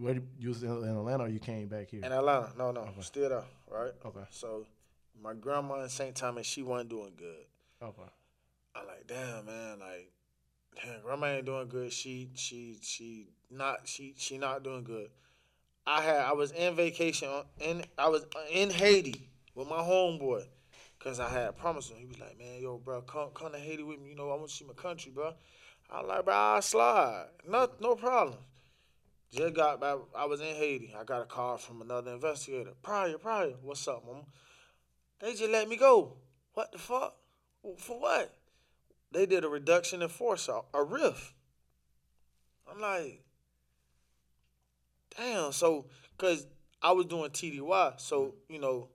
where you was in Atlanta or you came back here? In Atlanta, no, no, still there, right? Okay. So my grandma in St. Thomas, she wasn't doing good. Okay. I like, damn man, like, damn, grandma ain't doing good. She, she, she not, she, she not doing good. I had, I was in vacation, on- in, I was in Haiti with my homeboy, cause I had promised him. He was like, man, yo, bro, come, come to Haiti with me. You know, I want to see my country, bro. I'm like, bro, I'll slide, no, no problem. Just got back. I was in Haiti. I got a call from another investigator. Pryor, Pryor, what's up, mama? They just let me go. What the fuck? For what? They did a reduction in force, a, RIF. I'm like, damn. So, cause I was doing TDY, so mm-hmm. you know,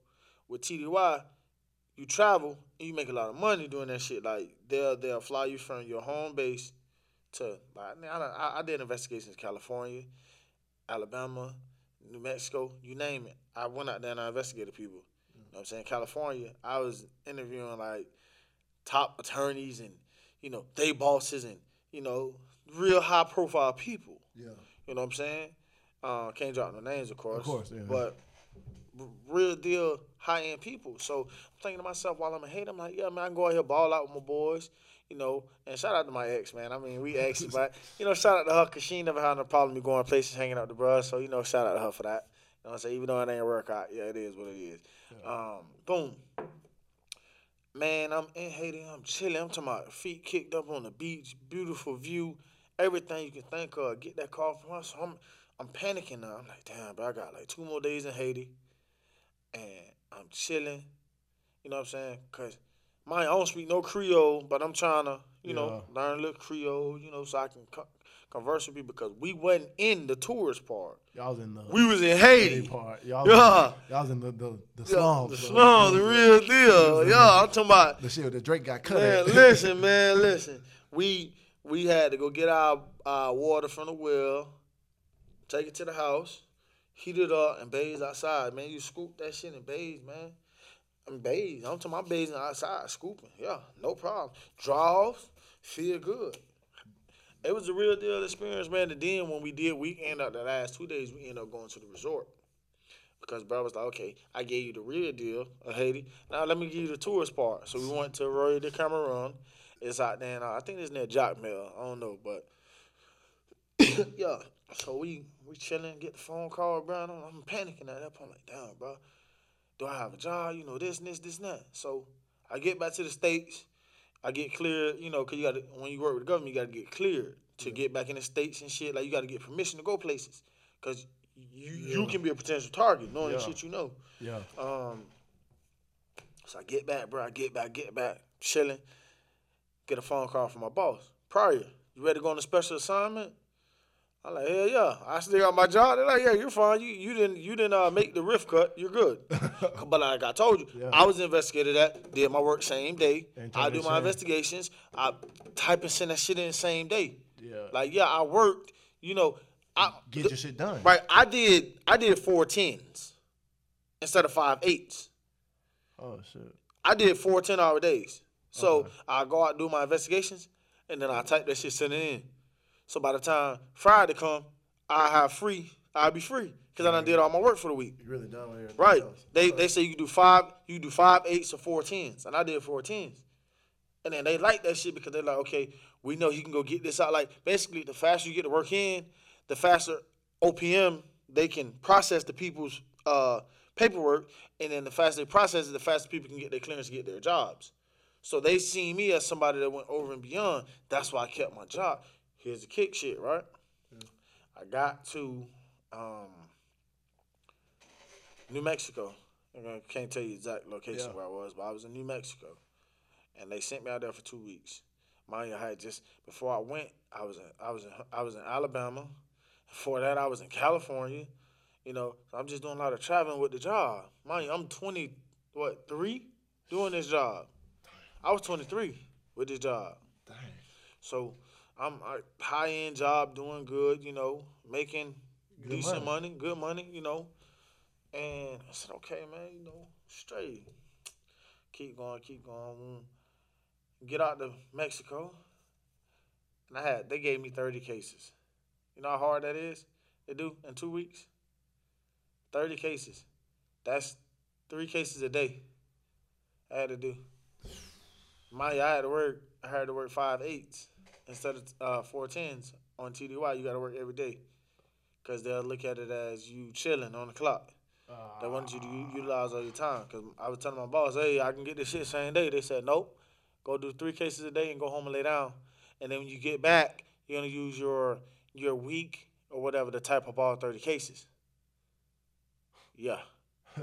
with TDY, you travel and you make a lot of money doing that shit. Like they'll they'll fly you from your home base to like I, I, I did investigations in California, Alabama, New Mexico, you name it. I went out there and I investigated people. You know what I'm saying? California, I was interviewing like top attorneys and, you know, they bosses and, you know, real high profile people. Yeah. You know what I'm saying? Uh, can't drop no names, of course. Of course, yeah. But real deal high end people. So I'm thinking to myself while I'm in Haiti, I'm like, yeah, man, I can go out here ball out with my boys, you know. And shout out to my ex, man. I mean, we ex, but you know, shout out to her because she ain't never had no problem me going places, hanging out with the bros. So you know, shout out to her for that. You know what I'm saying? Even though it ain't work out, yeah, it is what it is. Um, boom. Man, I'm in Haiti. I'm chilling. I'm talking about feet kicked up on the beach, beautiful view, everything you can think of. Get that call from us. I'm, I'm panicking now. I'm like, damn, bro, I got like two more days in Haiti, and I'm chilling. You know what I'm saying? Cause my I don't speak no Creole, but I'm trying to, you know, learn a little Creole. You know, so I can co- converse with people because we wasn't in the tourist part. Y'all was in the We was in Haiti Haiti. part. Y'all Yeah. was, y'all was in the the, the Yeah, slums. the slums, the real deal. Yeah, I'm talking about The shit that Drake got cut Man, at. listen, man, listen. We we had to go get our uh, water from the well, take it to the house, heat it up, and bathe outside. Man, you scoop that shit and bathe, man. I'm bathe. I'm talking about bathing outside, scooping. Yeah, no problem. Draws, feel good. It was a real deal experience, man. And then when we did we end up the last two days, we end up going to the resort. Because bro was like, okay, I gave you the real deal of Haiti. Now let me give you the tourist part. So we went to Royal Decameron. It's out there, uh, I think it's near Jacmel. I don't know, but yeah. So we we chilling, get the phone call, bro. I'm, I'm panicking at that point. I'm like, damn, bro, do I have a job? You know, this and this, this and that. So I get back to the states. I get cleared, you know, cause you got to when you work with the government, you got to get cleared to get back in the states and shit. Like you got to get permission to go places, cause you you can be a potential target knowing the shit you know. Yeah. Um, so I get back, bro. I get back, get back, chilling. Get a phone call from my boss. Pryor, you ready to go on a special assignment? I'm like, hell yeah. I still got my job. They're like, yeah, you're fine. You you didn't you didn't uh, make the RIF cut. You're good. but like I told you, Yeah. I was investigated that. Did my work same day. I do my in. investigations. I type and send that shit in the same day. Yeah. Like yeah, I worked. You know, I Get your shit done. right. I did I did four tens instead of five eights. Oh shit. I did four 10 hour days. So I go out do my investigations and then I type that shit, send it in. So by the time Friday come, I have free. I'll be free because I done did all my work for the week. You really done with everything Right? else. They they say you can do five, you do five eights or four tens, and I did four tens. And then they like that shit because they're like, okay, we know he can go get this out. Like basically, the faster you get the work in, the faster OPM they can process the people's uh, paperwork, and then the faster they process it, the faster people can get their clearance to get their jobs. So they see me as somebody that went over and beyond. That's why I kept my job. Here's the kick shit, right? I got to um, New Mexico. I can't tell you exact location Yeah. where I was, but I was in New Mexico, and they sent me out there for two weeks. Mind you, I had just before I went, I was in I was in I was in Alabama. Before that, I was in California. You know, so I'm just doing a lot of traveling with the job. Mind you, I'm 20, what three, doing this job. I was 23 with this job. Dang. So I'm a high end job, doing good, you know, making Good decent money. money. good money, you know. And I said, okay, man, you know, straight. Keep going, keep going. Get out to Mexico. And I had they gave me 30 cases. You know how hard that is? they do in two weeks? 30 cases. That's three cases a day. I had to do. My, I had to work. I had to work five eights instead of uh, four tens on TDY. You got to work every day because they'll look at it as you chilling on the clock. They want you to utilize all your time. Cause I was telling my boss, hey, I can get this shit same day. They said, nope. Go do three cases a day and go home and lay down. And then when you get back, you're gonna use your your week or whatever the type of all thirty cases. Yeah.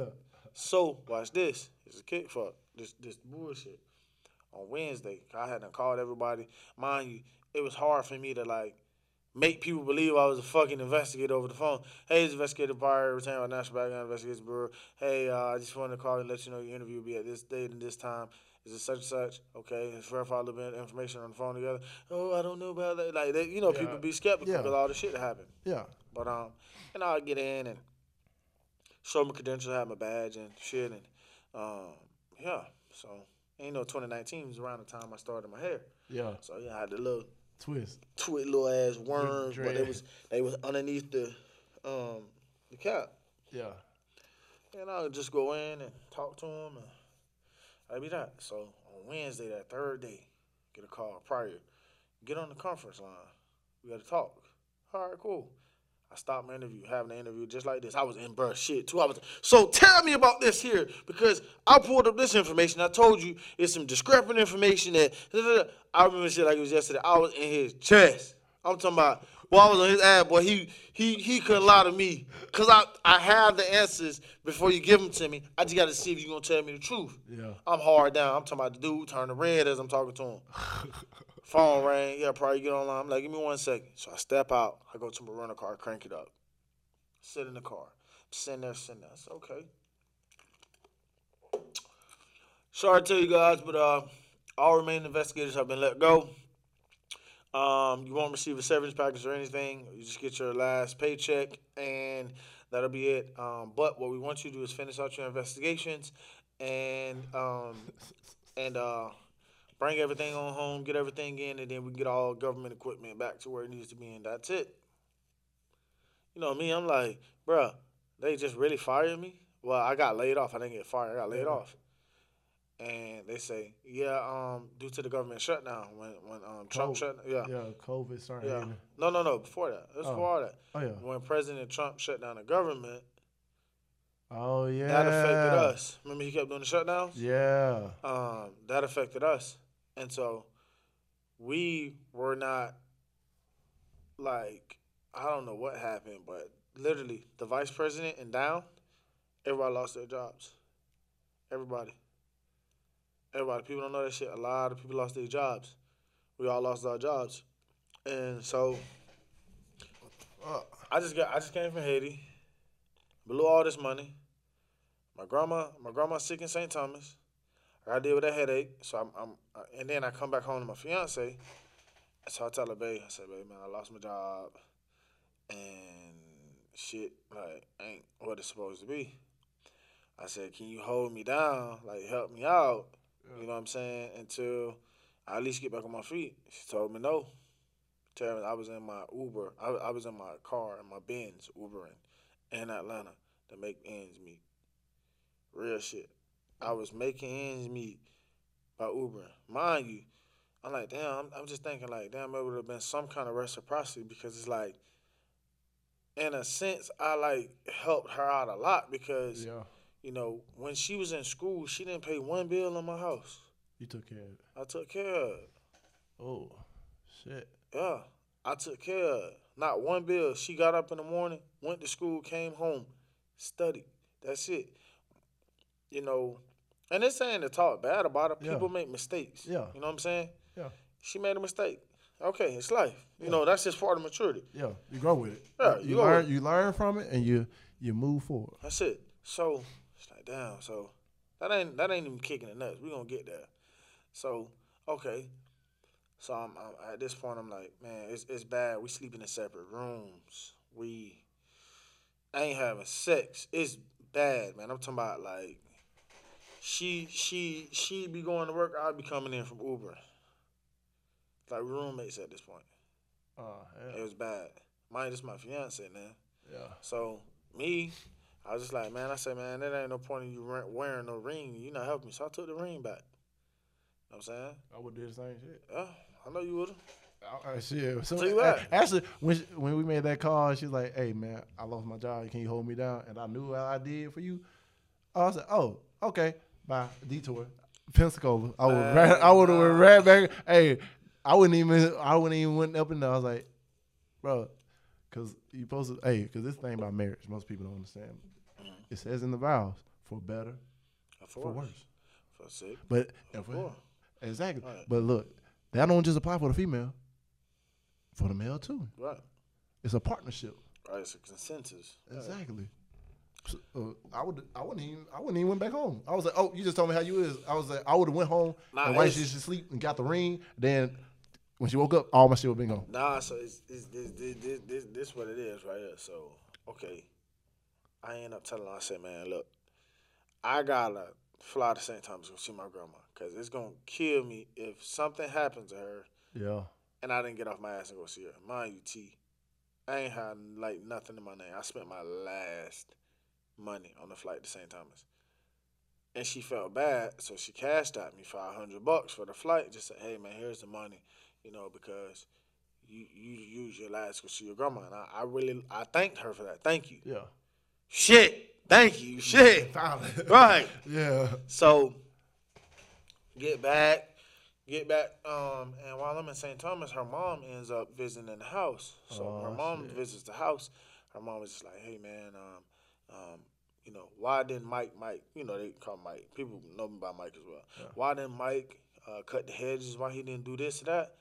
So watch this. It's a kick fuck. This this bullshit. On Wednesday, I hadn't called everybody. Mind you, it was hard for me to like make people believe I was a fucking investigator over the phone. Hey, it's investigator Barr, retained by National Background Investigation Bureau. Hey, uh, I just wanted to call and let you know your interview will be at this date and this time. Is it such and such? Okay, let's verify a little bit of information on the phone together. Oh, I don't know about that. Like, they, you know, Yeah. people be skeptical Yeah. because all the shit that happened. Yeah. But um, and I'll get in and show my credentials, have my badge and shit, and um, yeah. So ain't no 2019 was around the time I started my hair. Yeah. So yeah, I had the little Twist. twit little ass worms, but they was they was underneath the um the cap, Yeah. and I would just go in and talk to them, and I'd be that. So on Wednesday, that third day, get a call Pryor, get on the conference line, we got to talk. All right, cool. I stopped my interview, having an interview just like this. I was in bruh shit two hours. So tell me about this here because I pulled up this information. I told you it's some discrepant information that I remember shit like it was yesterday. I was in his chest. I'm talking about Well, I was on his ass, boy. He he he couldn't lie to me because I I have the answers before you give them to me. I just got to see if you gonna tell me the truth. Yeah. I'm hard down. I'm talking about the dude turning red as I'm talking to him. Phone rang. Yeah, probably get online. I'm like, give me one second. So I step out. I go to my rental car, crank it up. Sit in the car. Sitting there, sitting there. I said, okay. Sorry to tell you guys, but uh, all remaining investigators have been let go. Um, you won't receive a severance package or anything. You just get your last paycheck, and that'll be it. Um, but what we want you to do is finish out your investigations, and um, and uh, bring everything on home, get everything in, and then we get all government equipment back to where it needs to be, and that's it. You know me, I'm like, bruh, they just really fired me. Well, I got laid off. I didn't get fired. I got laid Yeah. off. And they say, yeah, um, due to the government shutdown when when um Trump COVID. shut, yeah, Yeah. COVID started. yeah, no, no, no, before that, it was Oh. before that. Oh yeah. When President Trump shut down the government, Oh yeah. that affected us. Remember, he kept doing the shutdowns. Yeah. um, that affected us. And so we were not like, I don't know what happened, but literally the vice president and down, everybody lost their jobs. Everybody. Everybody. People don't know that shit. A lot of people lost their jobs. We all lost our jobs. And so I just got I just came from Haiti. Blew all this money. My grandma my grandma's sick in St. Thomas. I deal with a headache. So I'm, I'm uh, and then I come back home to my fiance. So I tell her, babe, I said, babe, man, I lost my job and shit like ain't what it's supposed to be. I said, Can you hold me down? Like help me out. You know what I'm saying? Until I at least get back on my feet. She told me no. Tell me I was in my Uber. I, I was in my car in my Benz Ubering in Atlanta to make ends meet. Real shit. I was making ends meet by Ubering. Mind you, I'm like, damn, I'm, I'm just thinking like, damn, it would have been some kind of reciprocity because it's like, in a sense, I like helped her out a lot because, yeah. you know, when she was in school, she didn't pay one bill in my house. You took care of it. I took care of it. Oh, shit. Yeah, I took care of her. Not one bill. She got up in the morning, went to school, came home, studied. That's it. You know, and it's saying to talk bad about her. Yeah. People make mistakes. Yeah. You know what I'm saying? Yeah. She made a mistake. Okay, it's life. You Yeah. know, that's just part of maturity. Yeah. You grow with it. Yeah, You, you learn. You learn from it, and you you move forward. That's it. So it's like, damn. So that ain't that ain't even kicking the nuts. We gonna get there. So okay. So I'm, I'm at this point. I'm like, man, it's it's bad. We sleeping in separate rooms. We ain't having sex. It's bad, man. I'm talking about like she she she be going to work. I'd be coming in from Uber. Like roommates at this point. Oh, yeah. It was bad. Mine is my fiance, man. Yeah. So me, I was just like, man, I said, man, there ain't no point in you wearing no ring. You not helping me. So I took the ring back. You know what I'm saying? I would do the same shit. Yeah, I know you would have. I, shit. So, you what. Actually, when she, when we made that call, she's like, "Hey man, I lost my job. Can you hold me down?" And I knew what I did for you. I was like, "Oh, okay." Bye. Detour. Pensacola. I would. Uh, right, I would have went right back. Hey, I wouldn't even. I wouldn't even went up and down. I was like, bro, because you supposed to. Hey, because this thing about marriage, most people don't understand. It says in the vows, for better, For, for worse. For sick. But for- exactly. Right. But look, that don't just apply for the female. For the male too. Right. It's a partnership. Right. It's a consensus. Exactly. Uh, I would. I wouldn't even. I wouldn't even went back home. I was like, oh, you just told me how you is. I was like, I would have went home Nah, and it's- to sleep and got the ring. Then when she woke up, all my shit would been gone. Nah, so it's, it's this, this, this, this, this what it is right here. So, okay. I end up telling her, I said, man, look, I gotta fly to St. Thomas to see my grandma. Because it's gonna kill me if something happens to her Yeah. and I didn't get off my ass and go see her. Mind you, T, I ain't had like nothing in my name. I spent my last money on the flight to St. Thomas. And she felt bad, so she cashed out me five hundred bucks for the flight. Just said, "Hey man, here's the money, you know, because you you use your last to go see your grandma." And I, I really I thanked her for that. Thank you. Yeah. Shit, thank you. Shit, Finally. right. yeah. So get back, get back. Um, and while I'm in St. Thomas, her mom ends up visiting the house. So Oh, her mom shit. visits the house. Her mom was just like, "Hey man, um, um, you know, why didn't Mike, Mike, you know, they call Mike. People know me by Mike as well. Yeah. Why didn't Mike uh, cut the hedges? Why he didn't do this or that?"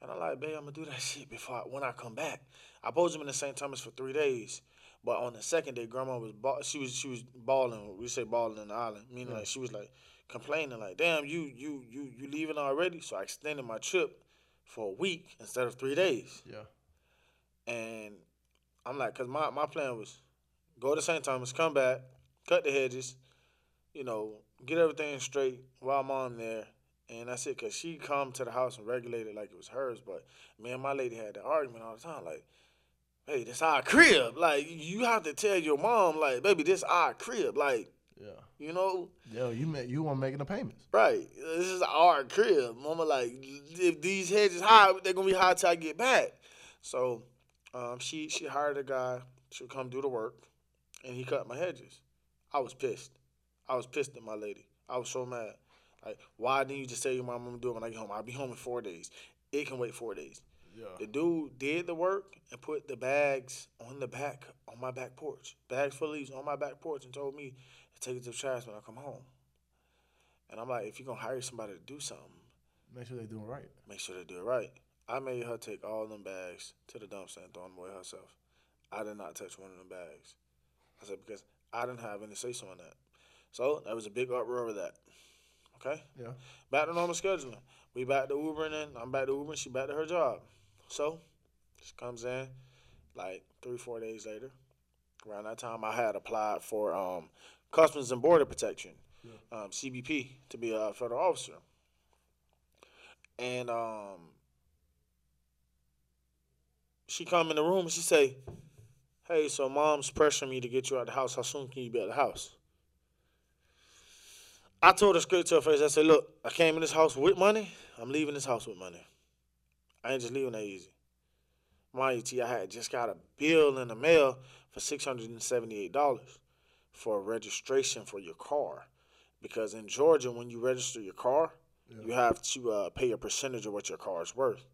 And I'm like, "Babe, I'm gonna do that shit before I, when I come back." I posed him in the St. Thomas for three days. But on the second day, grandma was ball- she was she was balling. We say balling in the island, meaning Yeah. like she was like complaining, like, "Damn, you you you you leaving already?" So I extended my trip for a week instead of three days. Yeah. And I'm like, cause my my plan was go to St. Thomas, come back, cut the hedges, you know, get everything straight while I'm on there. And that's it, cause she come to the house and regulate it like it was hers. But me and my lady had that argument all the time, like, hey, this our crib. Like you have to tell your mom, like, baby, this our crib. Like, Yeah. you know, Yo, you ma- you want making the payments? right? This is our crib. Mama, like, if these hedges high, they're gonna be high till I get back. So, um, she she hired a guy to come do the work, and he cut my hedges. I was pissed. I was pissed at my lady. I was so mad. Like, why didn't you just tell your mom I'm gonna do it when I get home? I'll be home in four days. It can wait four days. Yeah. The dude did the work and put the bags on the back on my back porch, bags full of leaves on my back porch, and told me to take it to the trash when I come home. And I'm like, if you're gonna hire somebody to do something, Make sure they do it right. make sure they do it right. I made her take all them bags to the dumpster and throw them away herself. I did not touch one of them bags. I said because I didn't have any say so in that. So that was a big uproar over that. Okay. Yeah. Back to normal scheduling. We back to Ubering and I'm back to Ubering. She back to her job. So she comes in like three, four days later. Around that time, I had applied for um, Customs and Border Protection, um, CBP, to be a federal officer. And um, she come in the room and she say, "Hey, so mom's pressuring me to get you out of the house. How soon can you be at the house?" I told her straight to her face. I said, "Look, I came in this house with money. I'm leaving this house with money. I ain't just leaving that easy. My you, I had just got a bill in the mail for six hundred and seventy-eight dollars for registration for your car, because in Georgia, when you register your car, you have to uh, pay a percentage of what your car is worth.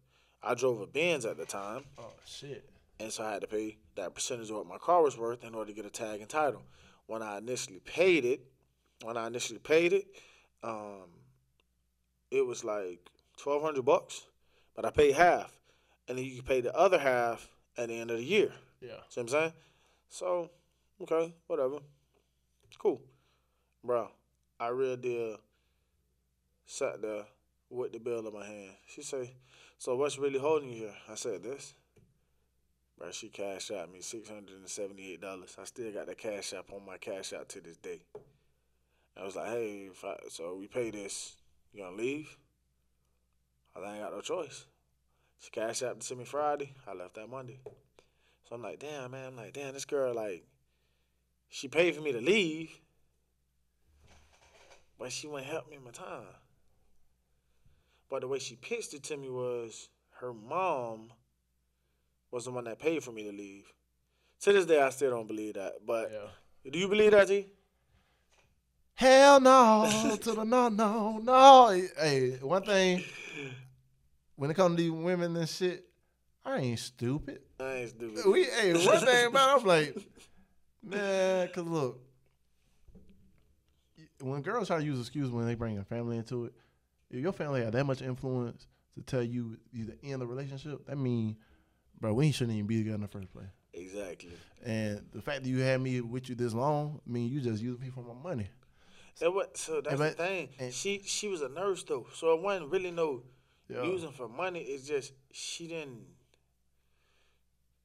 I drove a Benz at the time, Oh shit. And so I had to pay that percentage of what my car was worth in order to get a tag and title. When I initially paid it, when I initially paid it, um, it was like twelve hundred bucks, but I paid half, and then you can pay the other half at the end of the year. Yeah. See what I'm saying? So, okay, whatever. It's cool. Bro, I real deal sat there with the bill in my hand. She say, So what's really holding you here? I said, This. Bro, she cashed out me $678. I still got the cash app on my cash out to this day. I was like, hey, I, so we pay this, you gonna leave? I ain't got no choice. She cash out to me Friday. I left that Monday. So I'm like, damn, man. I'm like, damn, this girl, like, she paid for me to leave, but she wouldn't help me in my time. But the way she pitched it to me was her mom was the one that paid for me to leave. To this day, I still don't believe that. But do you believe that, G? Hell no to the no, no, no. Hey, one thing, when it comes to these women and shit, I ain't stupid. I ain't stupid. We, hey, one thing about it, I'm like, man, cause look, when girls try to use excuses when they bring a family into it, if your family had that much influence to tell you you to end the relationship, that mean, bro, we shouldn't even be together in the first place. Exactly. And the fact that you had me with you this long, I mean, you just using me for my money. That what, so that's but- the thing. and- she she was a nurse though, so it wasn't really no Yeah. using for money. It's just she didn't.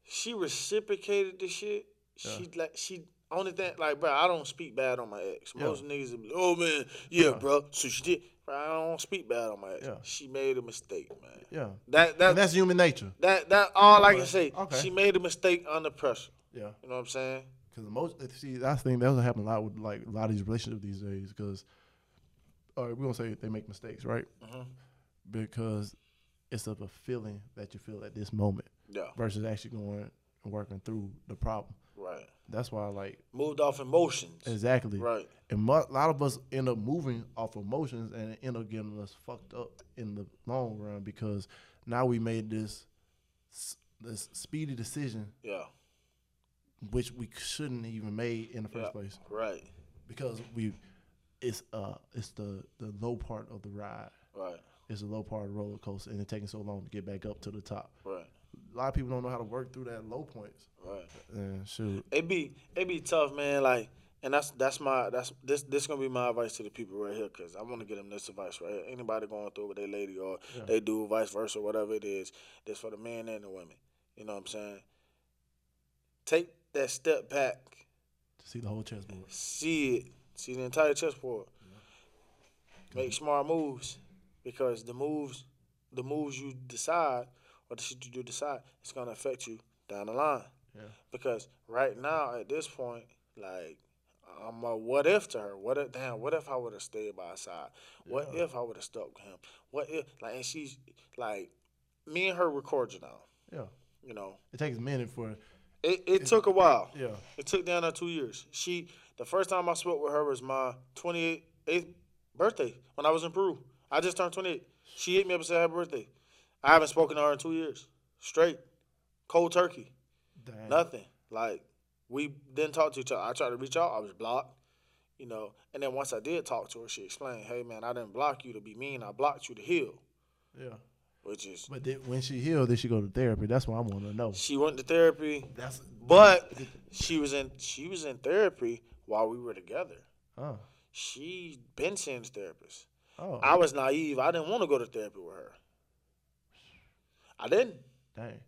She reciprocated the shit. She like she only thing like bro. I don't speak bad on my ex. Yeah. Most niggas, will be, oh man, yeah, Yeah. bro. So she did. Bro, I don't speak bad on my ex. Yeah. She made a mistake, man. Yeah. That that And that's human nature. that that all I can say. Okay. She made a mistake under pressure. Yeah. You know what I'm saying? Because most see, I think that doesn't happen a lot with like a lot of these relationships these days. Because, all right, we gonna say they make mistakes, right? Mhm. Because it's of a feeling that you feel at this moment Yeah. versus actually going and working through the problem. That's why, I like, Moved off emotions. exactly, Right. And a lot of us end up moving off emotions and it end up getting us fucked up in the long run because now we made this this speedy decision Yeah. which we shouldn't even made in the first Yeah. place. Right. because we it's uh it's the the low part of the ride. Right. It's the low part of the roller coaster, and it's taking so long to get back up to the top. Right. A lot of people don't know how to work through that low points. Right. And shoot, It be it be tough, man. Like, and that's that's my that's this this gonna be my advice to the people right here, cause I want to get them this advice right here. Anybody going through with their lady or Yeah. they do vice versa, whatever it is, this for the men and the women. You know what I'm saying? Take that step back, to see the whole chessboard. see it, see the entire chessboard. Make smart moves, because the moves, the moves you decide or the shit you do decide, it's gonna affect you down the line. Yeah. Because right now, at this point, like I'm a what if to her. What if damn, what if I would have stayed by her side? What Yeah. if I would have stuck with him? What if like and she's like me and her were cordial now. Yeah, You know. it takes a minute for It it took a while. yeah. It took down to two years. She the first time I spoke with her was my 28th birthday when I was in Peru. I just turned 28. She hit me up and said happy birthday. I haven't spoken to her in two years. Straight. Cold turkey. Dang. Nothing. Like we didn't talk to each other. I tried to reach out. I was blocked. You know. And then once I did talk to her, she explained, "Hey man, I didn't block you to be mean. I blocked you to heal." Yeah, Which is but then when she healed, did she go to therapy? That's what I want to know. she went to therapy, That's but she was in she was in therapy while we were together. oh She been seeing therapist. oh I was naive. I didn't want to go to therapy with her. I didn't. dang.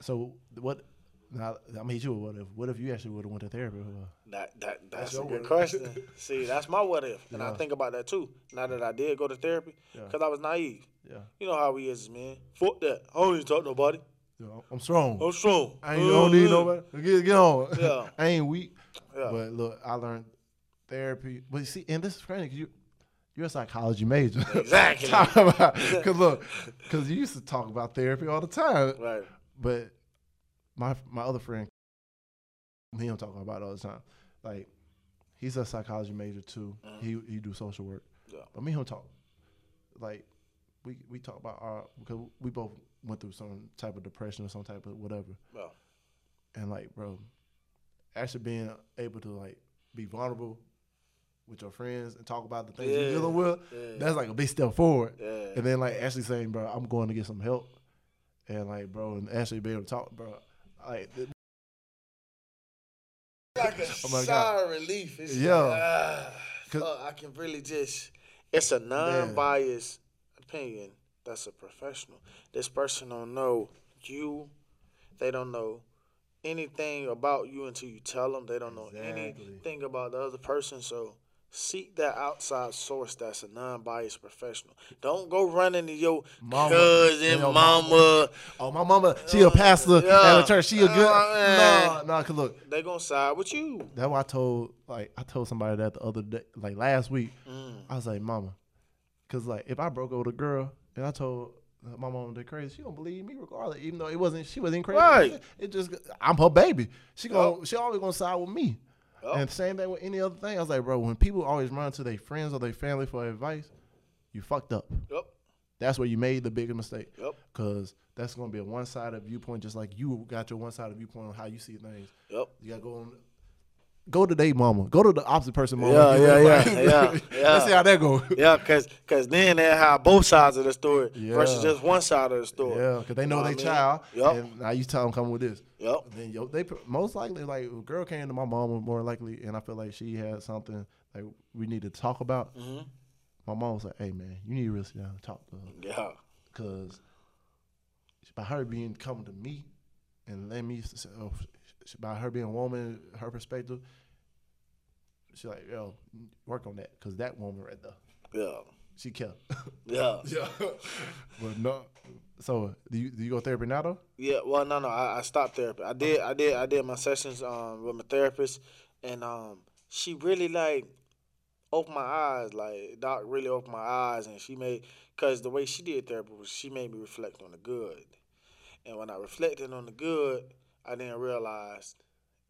So what? Now I'm hit you with what if? What if you actually would have went to therapy? That that that's, your a good question. See, that's my what if, and I think about that too. Now that I did go to therapy, Yeah. because I was naive. Yeah, You know how we is, man. Fuck that. I don't even talk to nobody. You I'm strong. I'm strong. I ain't don't need Uh, nobody. Get, get on. Yeah. I ain't weak. Yeah. But look, I learned therapy. But you see, and this is crazy because you you're a psychology major. Exactly. Because look, because you used to talk about therapy all the time. Right. But my my other friend, he don't talk about it all the time. Like he's a psychology major too. Mm-hmm. He he do social work. Yeah. But me and him talk. Like we we talk about our because we both went through some type of depression or some type of whatever. Yeah. And like, bro, actually being able to like be vulnerable with your friends and talk about the things Yeah. you're dealing with, Yeah. that's like a big step forward. Yeah. And then like actually saying, bro, I'm going to get some help. And like, bro, and actually being able to talk, bro. Like, like a Oh my sigh God. of relief. It's Yeah. like, ah, fuck, I can really just. It's a non-biased opinion. That's a professional. This person don't know you. They don't know anything about you until you tell them. They don't know Exactly. anything about the other person. So seek that outside source that's a non-biased professional. Don't go running to your Mama. cousin, Your mama. Oh, my mama, she a pastor yeah. at a church. She a good. Uh, man. no, no, cause look, They gonna side with you. that's why I told like I told somebody that the other day, like last week. Mm. I was like, Mama, cause like if I broke up with a girl and I told my mom they're crazy, she gonna believe me regardless, even though it wasn't she wasn't crazy. Right. It just I'm her baby. She gonna she always gonna side with me. Yup. And same thing with any other thing. I was like, bro, when people always run to their friends or their family for advice, you fucked up. Yep. That's where you made the biggest mistake. Yep. Cause that's gonna be a one sided viewpoint, just like you got your one sided viewpoint on how you see things. Yep. You gotta go on. Go to their mama. Go to the opposite person mama. Yeah, yeah, yeah, yeah, yeah. Let's see how that go. Yeah, cause, cause then they have both sides of the story versus just one side of the story. Yeah, because they know Know their I mean? child. Yup. And now you tell them come with this. Yep. Then yo, they most likely like a girl came to my mama more likely, and I feel like she had something like we need to talk about. hmm My mom was like, "Hey man, you need to really sit down and talk to her Yeah. because by her being coming to me and let me s- oh, by her being a woman, her perspective, she like yo work on that because that woman right there, Yeah. she kept. Yeah. yeah, but no. So do you do you go therapy now though? Yeah, well, no, no, I, I stopped therapy. I did, I did, I did my sessions um with my therapist, and um she really like opened my eyes. Like doc really opened my eyes, and she made because the way she did therapy was she made me reflect on the good, and when I reflected on the good, I didn't realize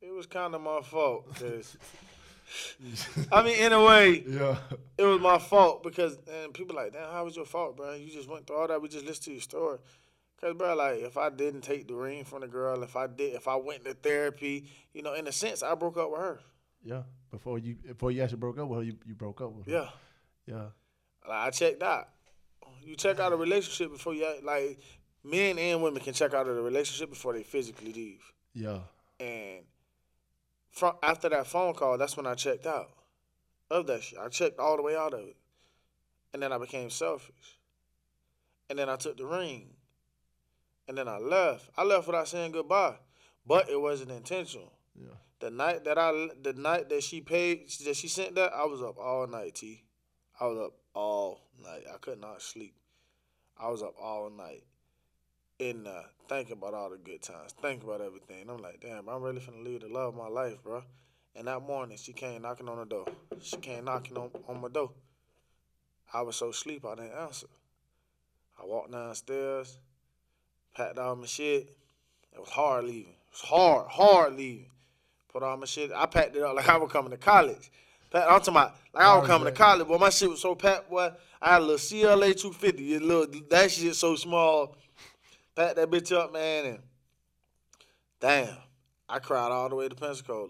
it was kind of my fault. 'cause- I mean, in a way, Yeah. it was my fault because and people like, damn, how was your fault, bro? You just went through all that. We just listened to your story. Cause, bro, like if I didn't take the ring from the girl, if I did, if I went to therapy, you know, in a sense, I broke up with her. Yeah. Before you before you actually broke up with her, you, you broke up with her. Yeah, Yeah. like I checked out. You check out a relationship before you like men and women can check out of the relationship before they physically leave. Yeah. And from after that phone call, that's when I checked out of that shit. I checked all the way out of it, and then I became selfish. And then I took the ring, and then I left. I left without saying goodbye, but it wasn't intentional. Yeah. The night that I, the night that she paid, that she sent that, I was up all night. T, I was up all night. I could not sleep. I was up all night in uh, thinking about all the good times, thinking about everything. I'm like, damn, I'm really finna leave the love of my life, bro. And that morning, she came knocking on the door. She came knocking on, on my door. I was so asleep, I didn't answer. I walked downstairs, packed all my shit. It was hard leaving. It was hard, hard leaving. Put all my shit. I packed it up like I was coming to college. Packed, I'm talking about like I was coming to college, but my shit was so packed, boy. I had a little CLA 250. A little, that shit so small. Packed that bitch up, man, and damn, I cried all the way to Pensacola.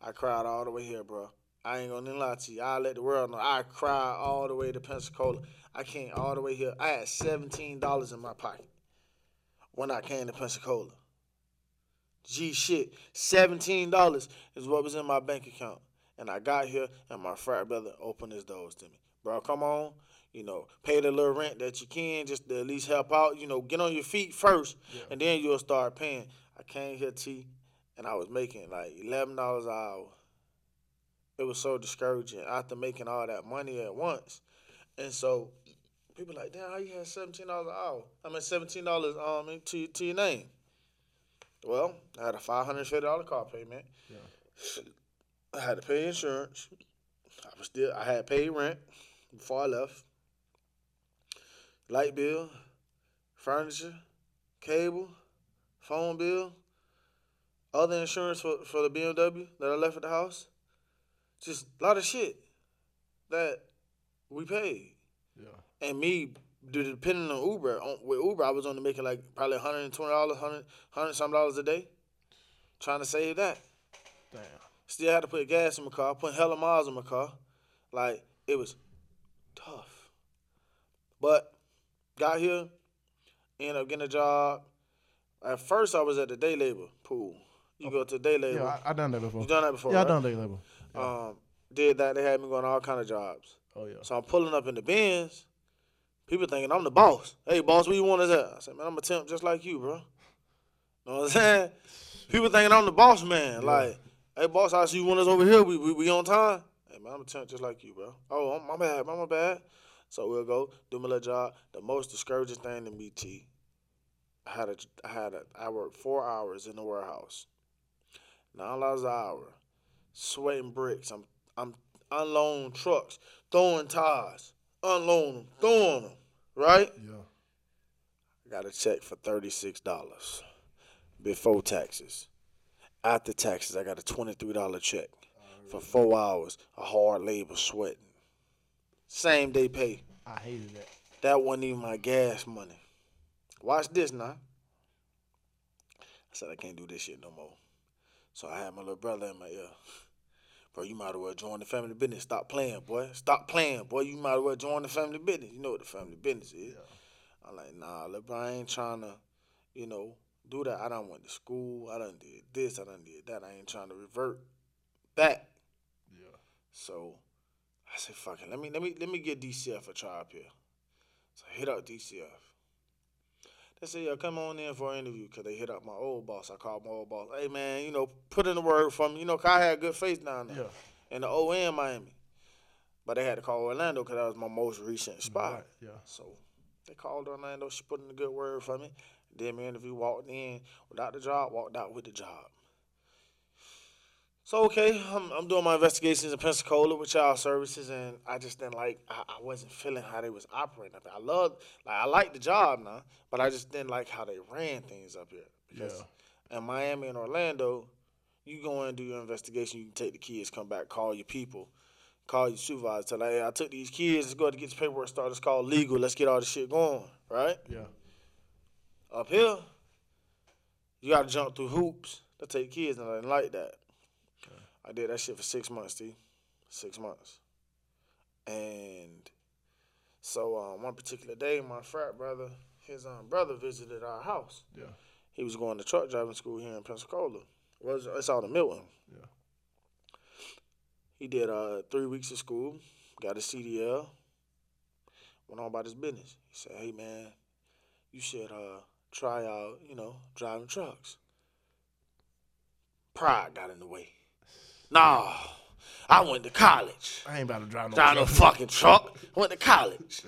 I cried all the way here, bro. I ain't gonna lie to you. I let the world know. I cried all the way to Pensacola. I came all the way here. I had seventeen dollars in my pocket when I came to Pensacola. Gee, shit, seventeen dollars is what was in my bank account, and I got here, and my frat brother opened his doors to me. Bro, come on, you know, pay the little rent that you can, just to at least help out. You know, get on your feet first, and then you'll start paying. I came here, T, and I was making like eleven dollars an hour. It was so discouraging after making all that money at once, and so people like, damn, how you had seventeen dollars an hour? I mean, seventeen dollars um to to your name. Well, I had a five hundred fifty dollar car payment. I had to pay insurance. I was still I had paid rent before I left. Light bill, furniture, cable, phone bill, other insurance for, for the BMW that I left at the house. Just a lot of shit that we paid. Yeah. And me, depending on Uber, on, with Uber, I was only making like probably $120, 100, 100 some dollars a day. Trying to save that. Damn. Still had to put gas in my car, put hella miles in my car. Like, it was tough. But got here, ended up getting a job. At first, I was at the day labor pool. You go to day labor. Yeah, I, I done that before. you done that before, yeah, I done day labor. Um, did that. They had me going all kind of jobs. Oh yeah. So I'm pulling up in the Benz. People thinking I'm the boss. Hey, boss, where you want us at? I said, man, I'm a temp just like you, bro. You know what I'm saying? People thinking I'm the boss man. Like, hey, boss, I see you want us over here. We, we, we on time? Hey, man, I'm a temp just like you, bro. Oh, I'm- my bad, my bad. So we'll go do my little job. The most discouraging thing to me, T, I had a, I had a, I worked four hours in the warehouse, nine dollars an hour, sweating bricks. I'm, I'm unloading trucks, throwing tires, unloading them, throwing them, right? Yeah. I got a check for thirty six dollars before taxes. After taxes, I got a twenty three dollar check oh, for four hours of hard labor sweating. Same day pay. I hated that. That wasn't even my gas money. Watch this now. I said I can't do this shit no more. So I had my little brother in my ear. Bro, you might as well join the family business. Stop playing, boy. Stop playing, boy. You might as well join the family business. You know what the family business is. I'm like, nah, look, bro, I ain't trying to, you know, do that. I done went to school. I done did this. I done did that. I ain't trying to revert back. Yeah. So I said, fuck it. Let me let me let me get DCF a try up here. So I hit up DCF. They said, yo, come on in for an interview because they hit up my old boss. I called my old boss. Hey, man, you know, put in the word for me. You know, 'cause I had good faith down there Yeah. in the OM Miami. But they had to call Orlando because that was my most recent spot. Right. Yeah. So they called Orlando. She put in a good word for me. Did my interview, walked in without the job, walked out with the job. So okay, I'm, I'm doing my investigations in Pensacola with child services, and I just didn't like. I, I wasn't feeling how they was operating up there. I love, like, I like the job now, but I just didn't like how they ran things up here. Because in Miami and Orlando, you go in and do your investigation. You can take the kids, come back, call your people, call your supervisor, tell like, hey, I took these kids. Let's go to get this paperwork started. It's called legal. Let's get all this shit going, right? Yeah. Up here, you got to jump through hoops to take kids, and I didn't like that. I did that shit for six months, T. Six months. And so um, one particular day, my frat brother, his um, brother visited our house. Yeah. He was going to truck driving school here in Pensacola. It's, it's out in Milton. Yeah. He did uh, three weeks of school, got a CDL, went on about his business. He said, "Hey man, you should uh, try out, you know, driving trucks." Pride got in the way. Nah, I went to college. I ain't about to drive no Drive no truck. fucking truck. Went to college.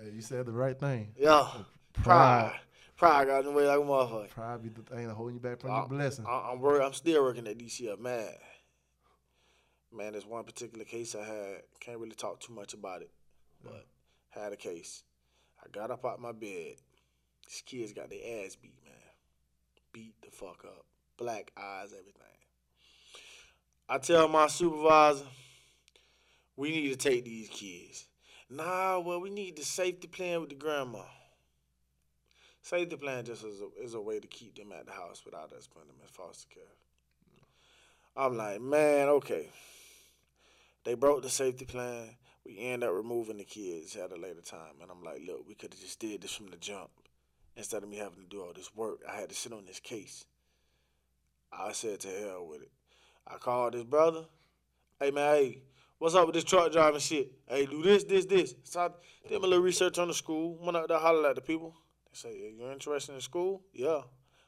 Hey, you said the right thing. Yeah, Pride. pride. Got in the way like a motherfucker. Pride be the thing that holding you back from I- your blessing. I, I'm work, I'm still working at DCF. Man, man, there's one particular case I had. Can't really talk too much about it, but had a case. I got up out my bed. These kids got their ass beat, man. Beat the fuck up. Black eyes, everything. I tell my supervisor, we need to take these kids. Nah, well, we need the safety plan with the grandma. Safety plan just is a, is a way to keep them at the house without us putting them in foster care. I'm like, man, okay. They broke the safety plan. We end up removing the kids at a later time. And I'm like, look, we could have just did this from the jump. Instead of me having to do all this work, I had to sit on this case. I said to hell with it. I called his brother. Hey man, hey, what's up with this truck driving shit? Hey, do this, this, this. So I did my little research on the school. Went out there, hollered at the people. They say, "Yeah, you're interested in school? Yeah.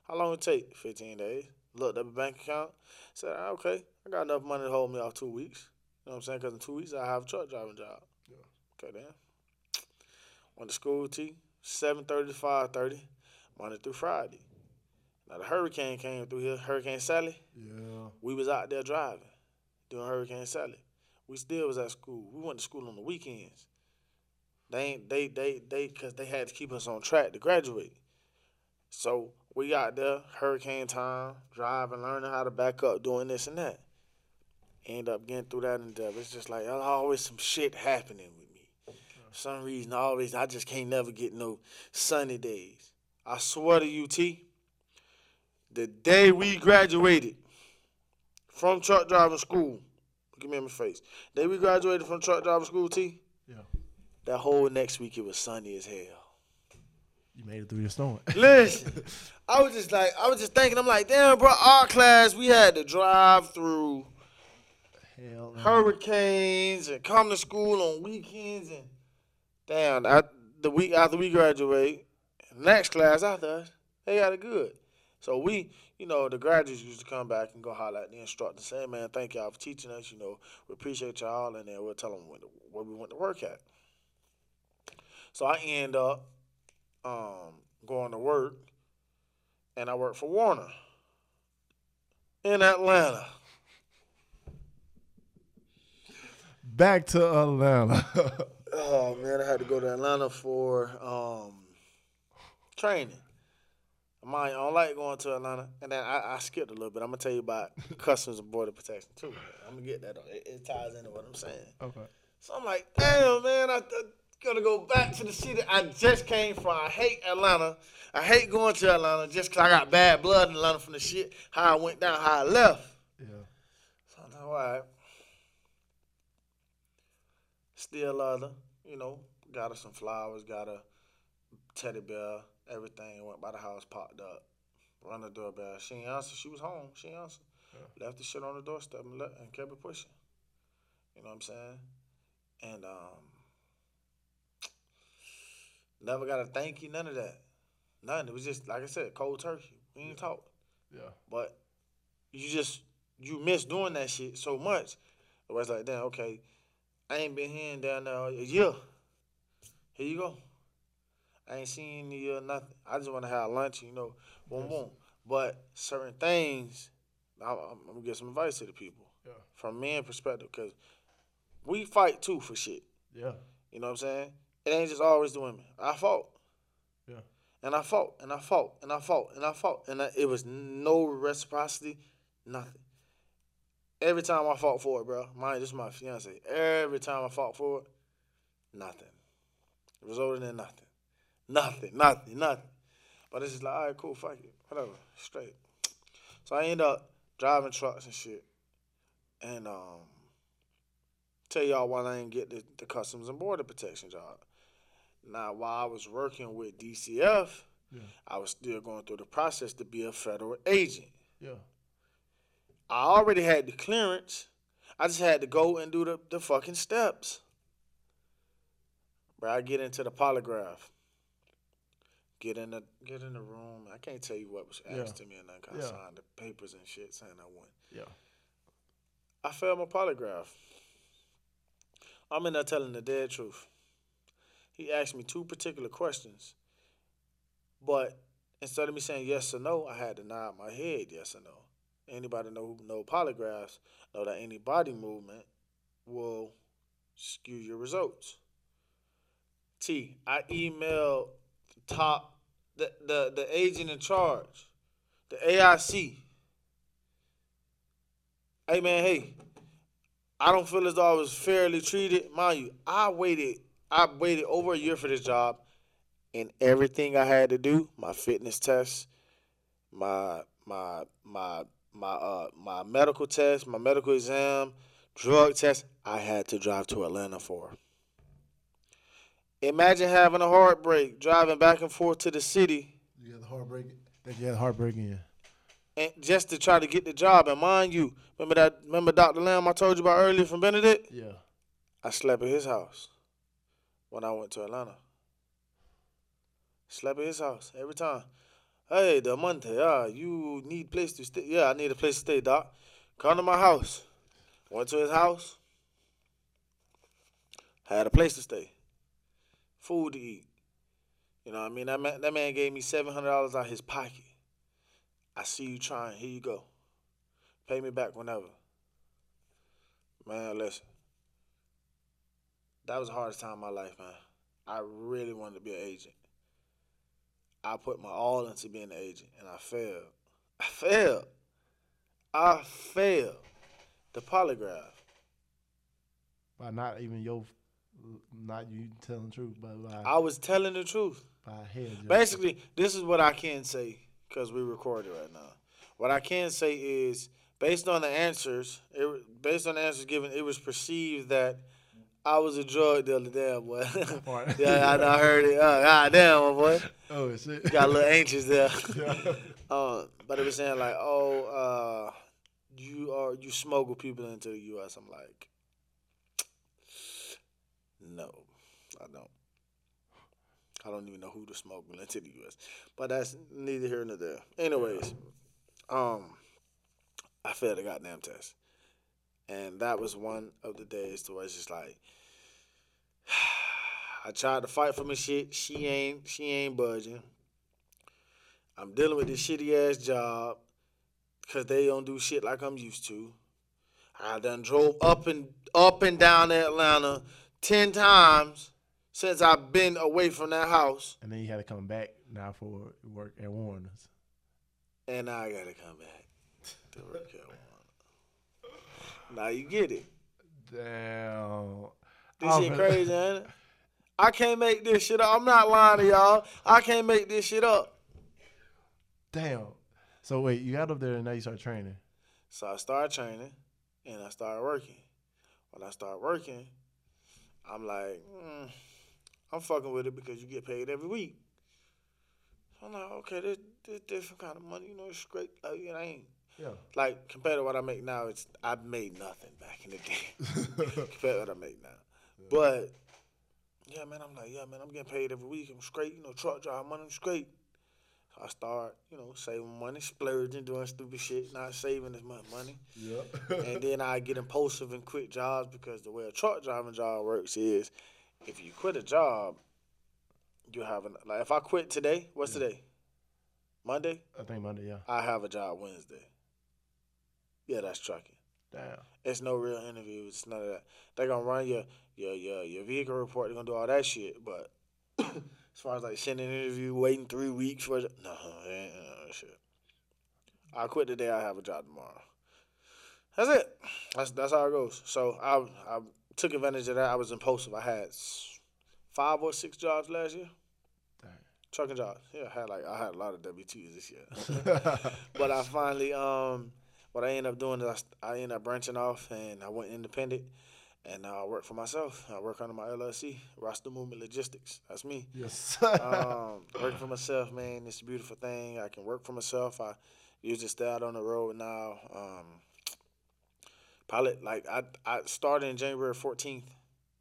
How long it take? 15 days. Looked up a bank account. Said, "Ah, okay, I got enough money to hold me off two weeks. You know what I'm saying? Because in two weeks, I have a truck driving job. Yeah. Okay, then. Went to school, T, 7.30 to 5.30, Monday through Friday. Now, the hurricane came through here, Hurricane Sally. Yeah. We was out there driving during Hurricane Sally. We still was at school. We went to school on the weekends. They ain't they they they because they had to keep us on track to graduate. So we got there hurricane time, driving, learning how to back up, doing this and that. End up getting through that endeavor. It's just like always some shit happening with me. For some reason, always I just can't never get no sunny days. I swear to you, T. The day we graduated from truck driving school, look at me in my face. Day we graduated from truck driving school, T. Yeah. That whole next week it was sunny as hell. You made it through your storm. Listen, I was just like, I was just thinking, I'm like, damn, bro, our class we had to drive through Hell. hurricanes and come to school on weekends and damn, I, the week after we graduate, next class after us, they got it good. So we, you know, the graduates used to come back and go holler at the instructor, say, man, thank y'all for teaching us. You know, we appreciate y'all, and then we'll tell them where, where we went to work at. So I end up um, going to work, and I work for Werner in Atlanta. Back to Atlanta. Oh man, I had to go to Atlanta for um, training. Mind, I don't like going to Atlanta, and then I, I skipped a little bit. I'm gonna tell you about Customs and Border Protection too. I'm gonna get that. On. It, it ties into what I'm saying. okay. So I'm like, damn, man, I, I gotta go back to the city I just came from. I hate Atlanta. I hate going to Atlanta just 'cause I got bad blood in Atlanta from the shit how I went down, how I left. Yeah. So I'm like, all right. Still love her, you know, got her some flowers, got her teddy bear, everything. Went by the house, popped up, run the doorbell. She ain't answer. She was home. She ain't answer. Left the shit on the doorstep and, let, and kept it pushing. You know what I'm saying? And um, never got a thank you, none of that. None. It was just like I said, cold turkey. We ain't talk. Yeah. But you just you miss doing that shit so much. It was like, damn, okay, I ain't been here in down there a year. Here you go. I ain't seen you or nothing. I just want to have lunch, you know, boom, boom. But certain things, I'm, I'm gonna give some advice to the people Yeah. from men perspective, because we fight too for shit. Yeah. You know what I'm saying? It ain't just always the women. I fought. Yeah. And I fought, and I fought, and I fought, and I fought, and I, it was no reciprocity, nothing. Every time I fought for it, bro, mine, this is my fiance. Every time I fought for it, nothing. It resulted in nothing, nothing, nothing, nothing. But it's just like, all right, cool, fuck it, whatever, straight. So I end up driving trucks and shit, and um, tell y'all why I didn't get the, the Customs and Border Protection job. Now, while I was working with DCF, Yeah. I was still going through the process to be a federal agent. Yeah. I already had the clearance. I just had to go and do the, the fucking steps. Bro, I get into the polygraph. Get in the get in the room. I can't tell you what was asked Yeah. to me and I Yeah. signed the papers and shit saying I won. Yeah. I failed my polygraph. I'm in there telling the dead truth. He asked me two particular questions, but instead of me saying yes or no, I had to nod my head yes or no. Anybody know who know polygraphs know that any body movement will skew your results. T, I emailed top the the, the agent in charge, the AIC. Hey man, hey, I don't feel as though I was fairly treated. Mind you, I waited I waited over a year for this job and everything I had to do, my fitness test, my my my my uh my medical test, my medical exam, drug test, I had to drive to Atlanta for. Imagine having a heartbreak driving back and forth to the city You had the heartbreak. That you had heartbreak in. and just to try to get the job. And mind you, remember that remember Dr. Lamb I told you about earlier from Benedict? Yeah. I slept at his house when I went to Atlanta. Slept at his house every time. Hey, Delmonte, ah, you need place to stay. Yeah, I need a place to stay, doc. Come to my house. Went to his house. Had a place to stay. Food to eat. You know what I mean? That man, that man gave me seven hundred dollars out of his pocket. I see you trying. Here you go. Pay me back whenever. Man, listen. That was the hardest time of my life, man. I really wanted to be an agent. I put my all into being an agent, and I failed. I failed. I failed the polygraph. By not even your, not you telling the truth, but by, I was telling the truth. by head. Basically, this is what I can say because we recorded right now. What I can say is, based on the answers, it, based on the answers given, it was perceived that I was a drug dealer. Damn, boy. yeah, I, I heard it. Uh, God damn, my boy. Oh shit. Got a little anxious there. Yeah. uh, but it was saying like, oh, uh, you are you smuggle people into the U.S. I'm like, no, I don't. I don't even know who to smuggle into the U.S. But that's neither here nor there. Anyways, um, I failed the goddamn test, and that was one of the days to where it's just like. I tried to fight for my shit. She ain't. She ain't budging. I'm dealing with this shitty ass job because they don't do shit like I'm used to. I done drove up and up and down Atlanta ten times since I've been away from that house, And then you had to come back now for work at Werner's. and now I gotta come back to work at one. Now you get it. Damn. This Oh, shit crazy, ain't it? I can't make this shit up. I'm not lying to y'all. I can't make this shit up. Damn. So wait, you got up there and now you start training. So I started training and I started working. When I started working, I'm like, mm, I'm fucking with it because you get paid every week. So I'm like, okay, this, this different kind of money, you know, it's great. Like, it ain't Yeah. like compared to what I make now, it's I made nothing back in the day compared to what I make now. But yeah, man, I'm like, yeah, man, I'm getting paid every week. I'm straight, you know, truck drive money, I'm straight. I start, you know, saving money, splurging, doing stupid shit, not saving as much money. Yep. and then I get impulsive and quit jobs because the way a truck driving job works is, if you quit a job, you have an like if I quit today, what's today? Monday. I think Monday, yeah. I have a job Wednesday. Yeah, that's trucking. Damn. It's no real interview. It's none of that. They're gonna run your your your your vehicle report. They're gonna do all that shit. But as far as like sending an interview, waiting three weeks for it, no, ain't none shit. I quit today. I have a job tomorrow. That's it. That's that's how it goes. So I I took advantage of that. I was impulsive. I had five or six jobs last year. Dang. Trucking jobs. Yeah, I had like I had a lot of W twos this year. but I finally um what I ended up doing is I, I ended up branching off and I went independent and I work for myself. I work under my LLC, Roster Movement Logistics. That's me. yes. Um, working for myself, man, it's a beautiful thing. I can work for myself. I usually stay out on the road now. Um, probably like I I started in January fourteenth.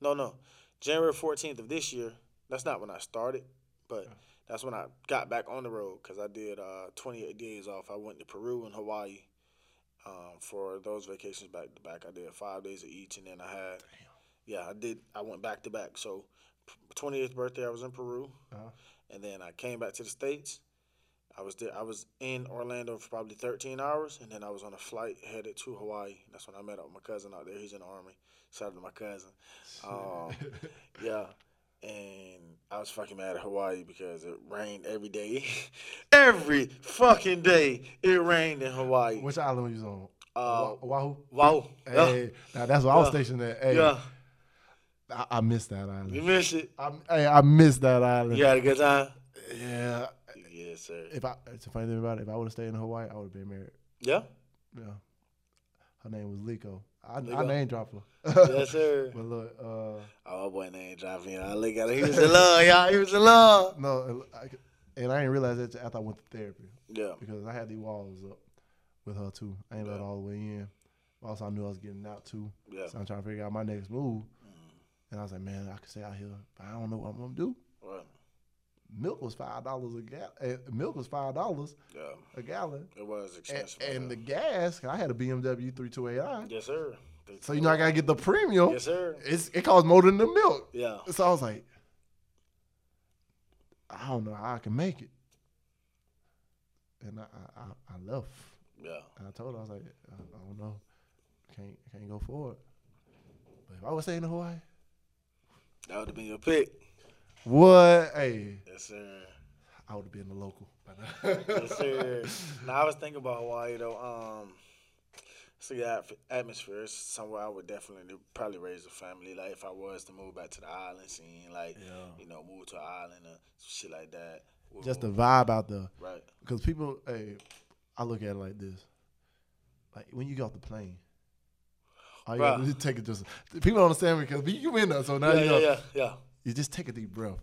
No, no, January fourteenth of this year. That's not when I started, but that's when I got back on the road because I did uh, 28 days off. I went to Peru and Hawaii um, for those vacations back to back. I did five days of each, and then I had, yeah, I did. I went back to back. So, 28th birthday, I was in Peru, Uh-huh. and then I came back to the states. I was there. I was in Orlando for probably 13 hours, and then I was on a flight headed to Hawaii. That's when I met up with my cousin out there. He's in the army. Shout out to my cousin. Um, yeah. And I was fucking mad at Hawaii because it rained every day. every fucking day it rained in Hawaii. Which island was you on? Uh, wow. Yeah. Hey, now that's what I was stationed at. Hey, yeah. I, I missed that island. You missed it. I, hey, I missed that island. You had a good time? Yeah. Yes, sir. If I, it's a funny thing about it. If I would have stayed in Hawaii, I would have been married. Yeah? Yeah. Her name was Liko. I, I Liko? name drop her. Yes, sir. but look, uh, Oh, my boy name dropping. I look at him. He was in love, y'all. He was in love. no, I, and I didn't realize that after I went to therapy Yeah. because I had these walls up with her too. I ain't let Yeah. all the way in. Also, I knew I was getting out too. Yeah. So I'm trying to figure out my next move. And I was like, man, I could stay out here, but I don't know what I'm gonna do. Right. Milk was five dollars a gallon. Eh, milk was five dollars Yeah. a gallon, It was and, expensive. and the gas. I had a BMW 32AI, Yes, sir. so you know I gotta get the premium. Yes, sir. It's it costs more than the milk. Yeah. So I was like, I don't know how I can make it. And I I, I, I left. Yeah. And I told her I was like, I, I don't know, can't can't go forward. But if I was staying in Hawaii, That would have been your pick. What? Hey, Yes, sir. I would have been the local. yes, sir. Now I was thinking about Hawaii though. Um, good atf- atmosphere. It's somewhere I would definitely probably raise a family. Like if I was to move back to the island scene, like Yeah. you know, move to an island or shit like that. We'll Just the vibe out there. right. Because people, hey, I look at it like this. Like when you get off the plane, all you gotta do is take it just. People don't understand because you in there, so now Yeah, you yeah, yeah, yeah, you just take a deep breath.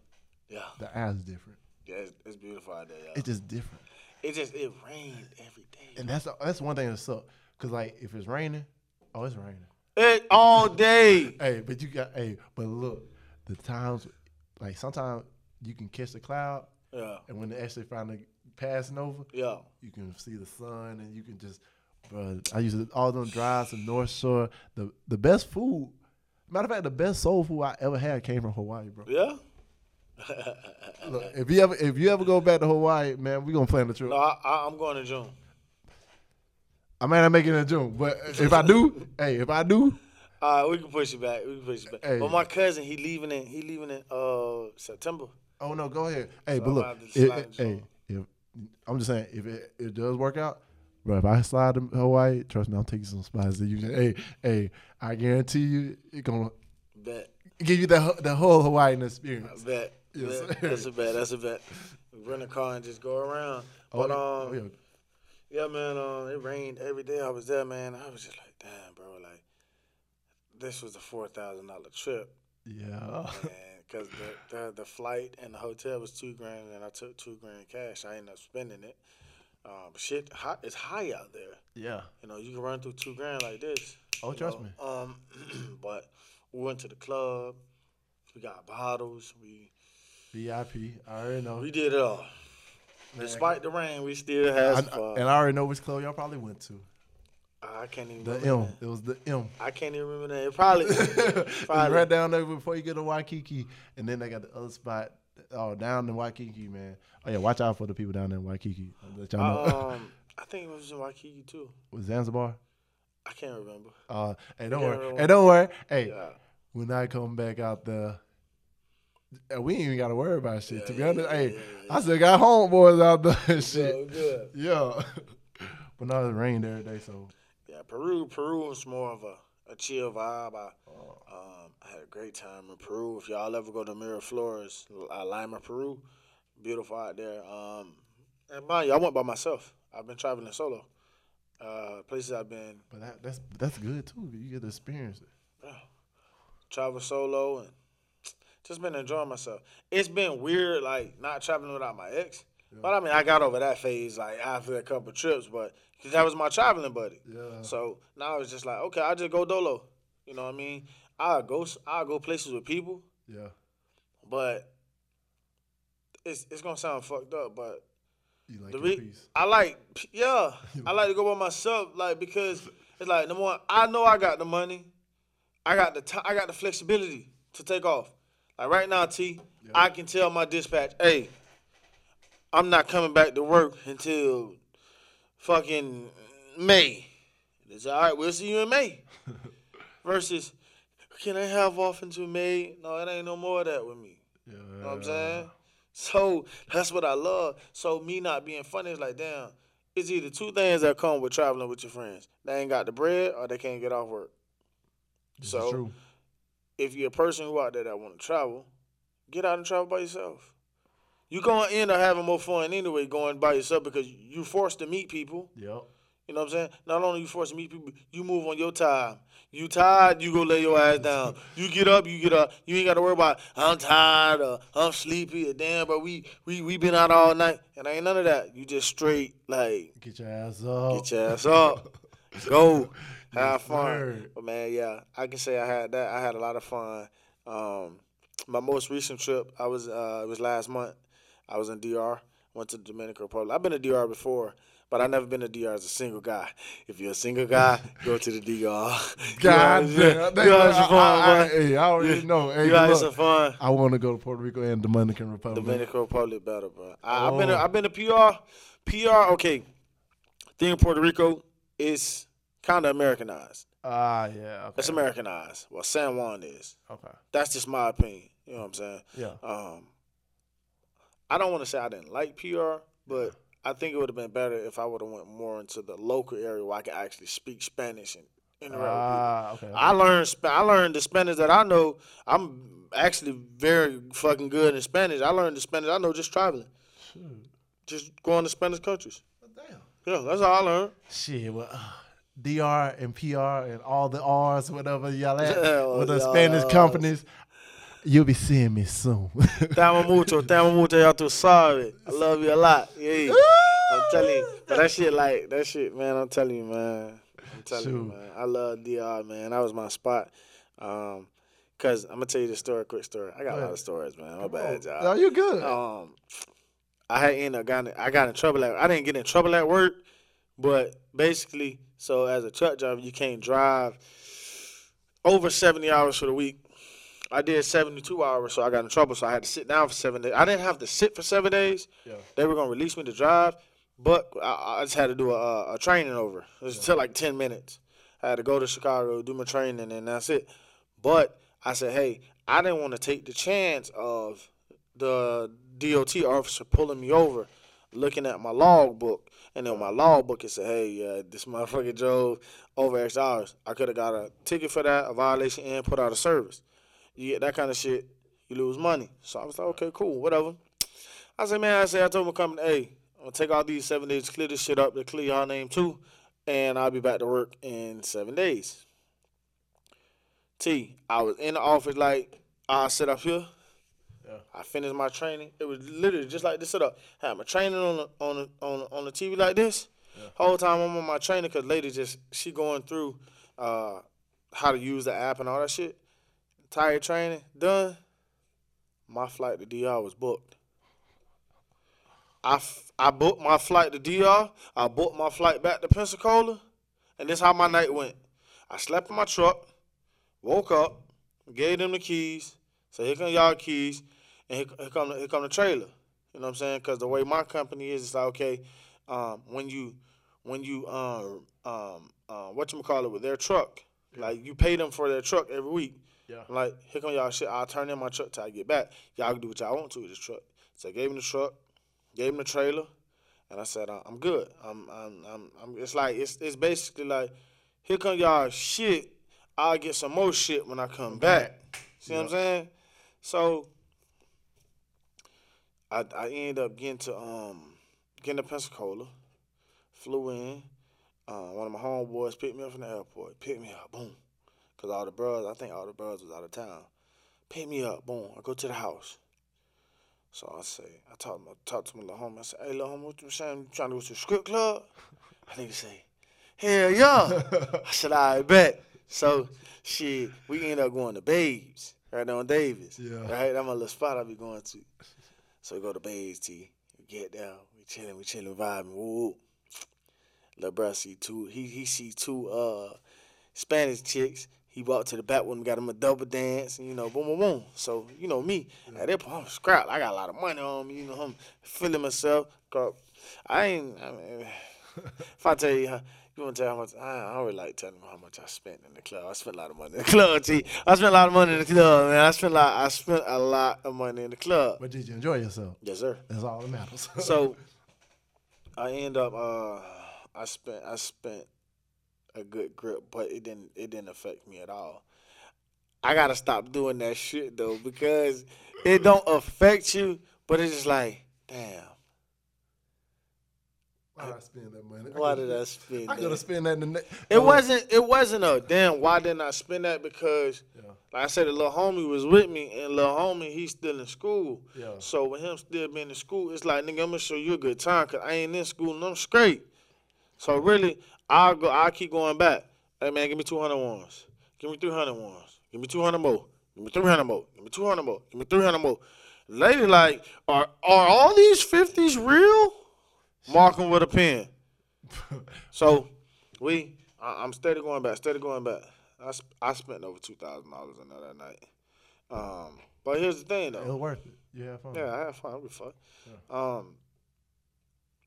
yeah. The air is different. Yeah, it's, it's beautiful out there. Yeah. It's just different, It just it rained every day. and that's that's one thing that sucks. Cause like if it's raining, oh, it's raining. It all day. Hey, but you got hey, but look, the times like sometimes you can catch the cloud, Yeah. and when they actually finally passing over, Yeah. you can see the sun and you can just, bro. I used to all them drives to North Shore. The the best food, matter of fact, the best soul food I ever had came from Hawaii, bro. Yeah. Look, if you ever if you ever go back to Hawaii, man, we gonna plan the trip. No, I, I'm going to June. I may not make it in June, but if I do, hey, if I do, All right, we can push it back. We can push it back. Hey. But my cousin, he leaving in he leaving in uh September. oh no, go ahead. Hey, So but look, about to if, slide if- in hey, if I'm just saying, if it, it does work out, bro, if I slide to Hawaii, trust me, I'm taking some spots that you can. Hey, hey, I guarantee you, it gonna Bet. give you the the whole Hawaiian experience. bet. Yes, bet. That's a bet. That's a bet. Rent a car and just go around. Oh, But um, Oh, yeah. yeah, man. Um, it rained every day I was there, man. I was just like, damn, bro. Like, this was a four thousand dollar trip, Yeah. Because the, the the flight and the hotel was two grand, and I took two grand cash. I ended up spending it. Um, shit, hot. It's high out there. Yeah. You know, you can run through two grand like this. Oh, trust know. me. Um, but we went to the club. We got bottles. We VIP. I already know. we did it all. Despite the rain, we still had fun. and I already know which club y'all probably went to. I can't even The. M. It was the M. that. I can't even remember that. It probably. Probably. right down there before you get to Waikiki, and then they got the other spot. Oh, down in Waikiki, man. Oh yeah, watch out for the people down there in Waikiki. I'll let y'all know. um, I think it was in Waikiki too. Was Zanzibar? I can't remember. Uh, hey, don't worry. yeah. Hey, don't worry. Hey, Yeah. when I come back out there, uh, we ain't even got to worry about shit. to be Yeah, honest, yeah, hey, yeah, I still got homeboys out there and shit. good. Yeah. but now it rained every day, so Yeah, Peru. Peru was more of a, a chill vibe. I, um, I had a great time in Peru. If y'all ever go to Miraflores, uh, Lima, Peru, beautiful out there. Um, and mind you, I went by myself. I've been traveling solo. Uh, places I've been but that, that's that's good too. You get to experience it. travel solo and just been enjoying myself. It's been weird, like not traveling without my ex. But I mean, I got over that phase like after a couple trips. But 'cause that was my traveling buddy. Yeah. So now it's just like, okay, I just go dolo. You know what I mean? I go, I go places with people, Yeah. but it's it's gonna sound fucked up, but You like the re-. I like, yeah, I like to go by myself, like because it's like number one, I know I got the money, I got the time, I got the flexibility to take off. Like right now, T, I can tell my dispatch, hey, I'm not coming back to work until fucking May. It's all right. We'll see you in May. Versus, can I have off until May? No, it ain't no more of that with me. Yeah. You know what I'm saying? So that's what I love. So me not being funny is like, damn, it's either two things that come with traveling with your friends. They ain't got the bread or they can't get off work. This So if you're a person who out there that want to travel, get out and travel by yourself. You're gonna end up having more fun anyway going by yourself because you're forced to meet people. Yep. You know what I'm saying? Not only you forced to meet people, you move on your time. You tired, you go lay your ass down. You get up, you get up. You ain't got to worry about I'm tired or I'm sleepy or damn, but we we we been out all night and ain't none of that. You just straight like Get your ass up. get your ass up, go, have fun. But man, yeah, I can say I had that. I had a lot of fun. Um, my most recent trip, I was uh, it was last month. I was in DR. Went to the Dominican Republic. I've been to DR before, but I've never been to DR as a single guy. If you're a single guy, go to the DR. God you damn. you know, some fun, I, I, hey, I already know. Hey, You had look, some fun. I want to go to Puerto Rico and Dominican Republic. Dominican Republic better, bro. I, I've been to, Oh. I've been to PR. PR, okay. Thing in Puerto Rico is kind of Americanized. Ah, yeah. Okay. It's Americanized. Well, San Juan is. Okay. That's just my opinion. You know what I'm saying? Yeah. Um, I don't want to say I didn't like PR, but I think it would have been better if I would have went more into the local area where I could actually speak Spanish and interact with people. Ah, okay. I learned I learned the Spanish that I know. I'm actually very fucking good in Spanish. I learned the Spanish I know just traveling, Shoot. just going to Spanish countries. Damn. Yeah, that's all I learned. Shit, well, uh, DR and PR and all the R's, whatever y'all at, Yeah, with the yeah. Spanish companies, you'll be seeing me soon. Te amo mucho, te amo mucho, ya tú sabes. I love you a lot. Yeah. I'm telling you. But that shit like that shit, man, I'm telling you, man. I'm telling you, man. I love DR, man. That was my spot. Um, cause I'm gonna tell you the story, quick story. I got a lot of stories, man. My bad, y'all. you good? Um, I had ended up got in, I got in trouble at I didn't get in trouble at work, but basically, so as a truck driver, you can't drive over seventy hours for the week. I did seventy two hours, so I got in trouble. So I had to sit down for seven days. I didn't have to sit for seven days. Yeah. They were gonna release me to drive, but I, I just had to do a, a training over. It was took like ten minutes. I had to go to Chicago, do my training, and that's it. But I said, hey, I didn't want to take the chance of the DOT officer pulling me over, looking at my log book, and then my log book it said, hey, uh, this motherfucker drove over X hours. I could have got a ticket for that, a violation, and put out of service. You get that kind of shit, you lose money. So I was like, okay, cool, whatever. I said, man, I said, I told him company, hey, I'm gonna take all these seven days, to clear this shit up, to clear your name too, and I'll be back to work in seven days. T, I was in the office like I sit up here. Yeah. I finished my training. It was literally just like this setup. Had my training on the on the on the, on the TV like this. Yeah. Whole time I'm on my training because lady just she going through uh, how to use the app and all that shit. Entire training done. My flight to DR was booked. I, f- I booked my flight to DR. I booked my flight back to Pensacola, and this how my night went. I slept in my truck, woke up, gave them the keys. Said, "Here come y'all keys, and here, here come the, here come the trailer." You know what I'm saying? Because the way my company is, it's like okay, um, when you when you um um uh, what you call it with their truck, like you pay them for their truck every week. Yeah. I'm like, here come y'all shit. I'll turn in my truck till I get back. Y'all can do what y'all want to with this truck. So I gave him the truck, gave him the trailer, and I said, "I- I'm good. I'm, I'm, I'm, I'm it's like it's, it's basically like, here come y'all shit. I'll get some more shit when I come back. See what I'm saying? So I, I ended up getting to um getting to Pensacola, flew in. Uh, one of my homeboys picked me up from the airport. Picked me up, boom. Cause all the bros, I think all the bros was out of town. Pick me up, boom. I go to the house. So I say, I talk, I talk to my little homie. I say, hey, little homie, what you saying? You trying to go to the script club? I nigga say, hell yeah. I said, I bet. So, shit, we end up going to Babes, right on Davis. Yeah. Right? That's my little spot I be going to. So we go to Babes, T. We get down, we chilling, we chilling, vibing. Woo. Lil' bruh see two, he, he see two uh, Spanish chicks. He walked to the back with him, got him a double dance, and you know, boom, boom, boom. So, you know me, at that point, I'm scrapped. I got a lot of money on me, you know, I'm feeling myself. I ain't, I mean, if I tell you, you want to tell how much, I, I don't really like telling you how much I spent in the club. I spent a lot of money in the club, T. I spent a lot of money in the club, man. I spent a lot, I spent a lot of money in the club. But did you enjoy yourself? Yes, sir. That's all that matters. So I end up uh I spent I spent a good grip, but it didn't it didn't affect me at all. I gotta stop doing that shit though because it don't affect you, but it's just like, damn, why did I spend that money? why did I spend I could have spent that in the next. It wasn't it wasn't a damn why didn't I spend that because Yeah. like I said the little homie was with me and little homie he's still in school. Yeah. So with him still being in school, it's like nigga I'm gonna show you a good time cause I ain't in school and I'm straight. So really I'll go I'll keep going back. Hey man, give me 200 ones. Give me 300 ones. Give me 200 more. Give me 300 more. Give me 200 more. Give me 300 more. Lady like, are are all these 50s real? Mark 'em with a pen. So we, I, I'm steady going back, steady going back. I, sp- I spent over two thousand dollars on that that night. Um, but here's the thing though, It was worth it. You had fun. Yeah, I had fun. We fun. Um,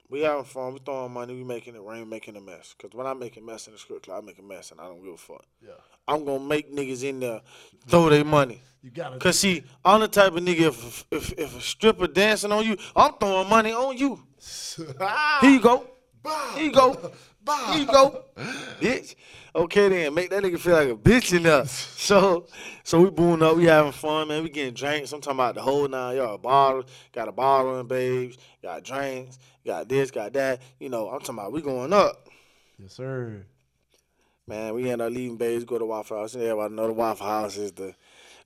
we having fun. We throwing money. We making it rain, making a mess. Cause when I make a mess in the script club, I make a mess, and I don't give a fuck. Yeah. I'm gonna make niggas in there throw their money. You gotta. Cause see, I'm the type of nigga if if if a stripper dancing on you, I'm throwing money on you. Ah. Here you go. Here you go. Here you go, bitch. Okay then, make that nigga feel like a bitch enough. So, so we booing up, we having fun, man. We getting drinks. I'm talking about the whole nine yards. Bottle, got a bottle and babes, got drinks, got this, got that. You know, I'm talking about we going up. yes, sir. Man, we end up leaving babes, go to Waffle House. And everybody know the Waffle House is the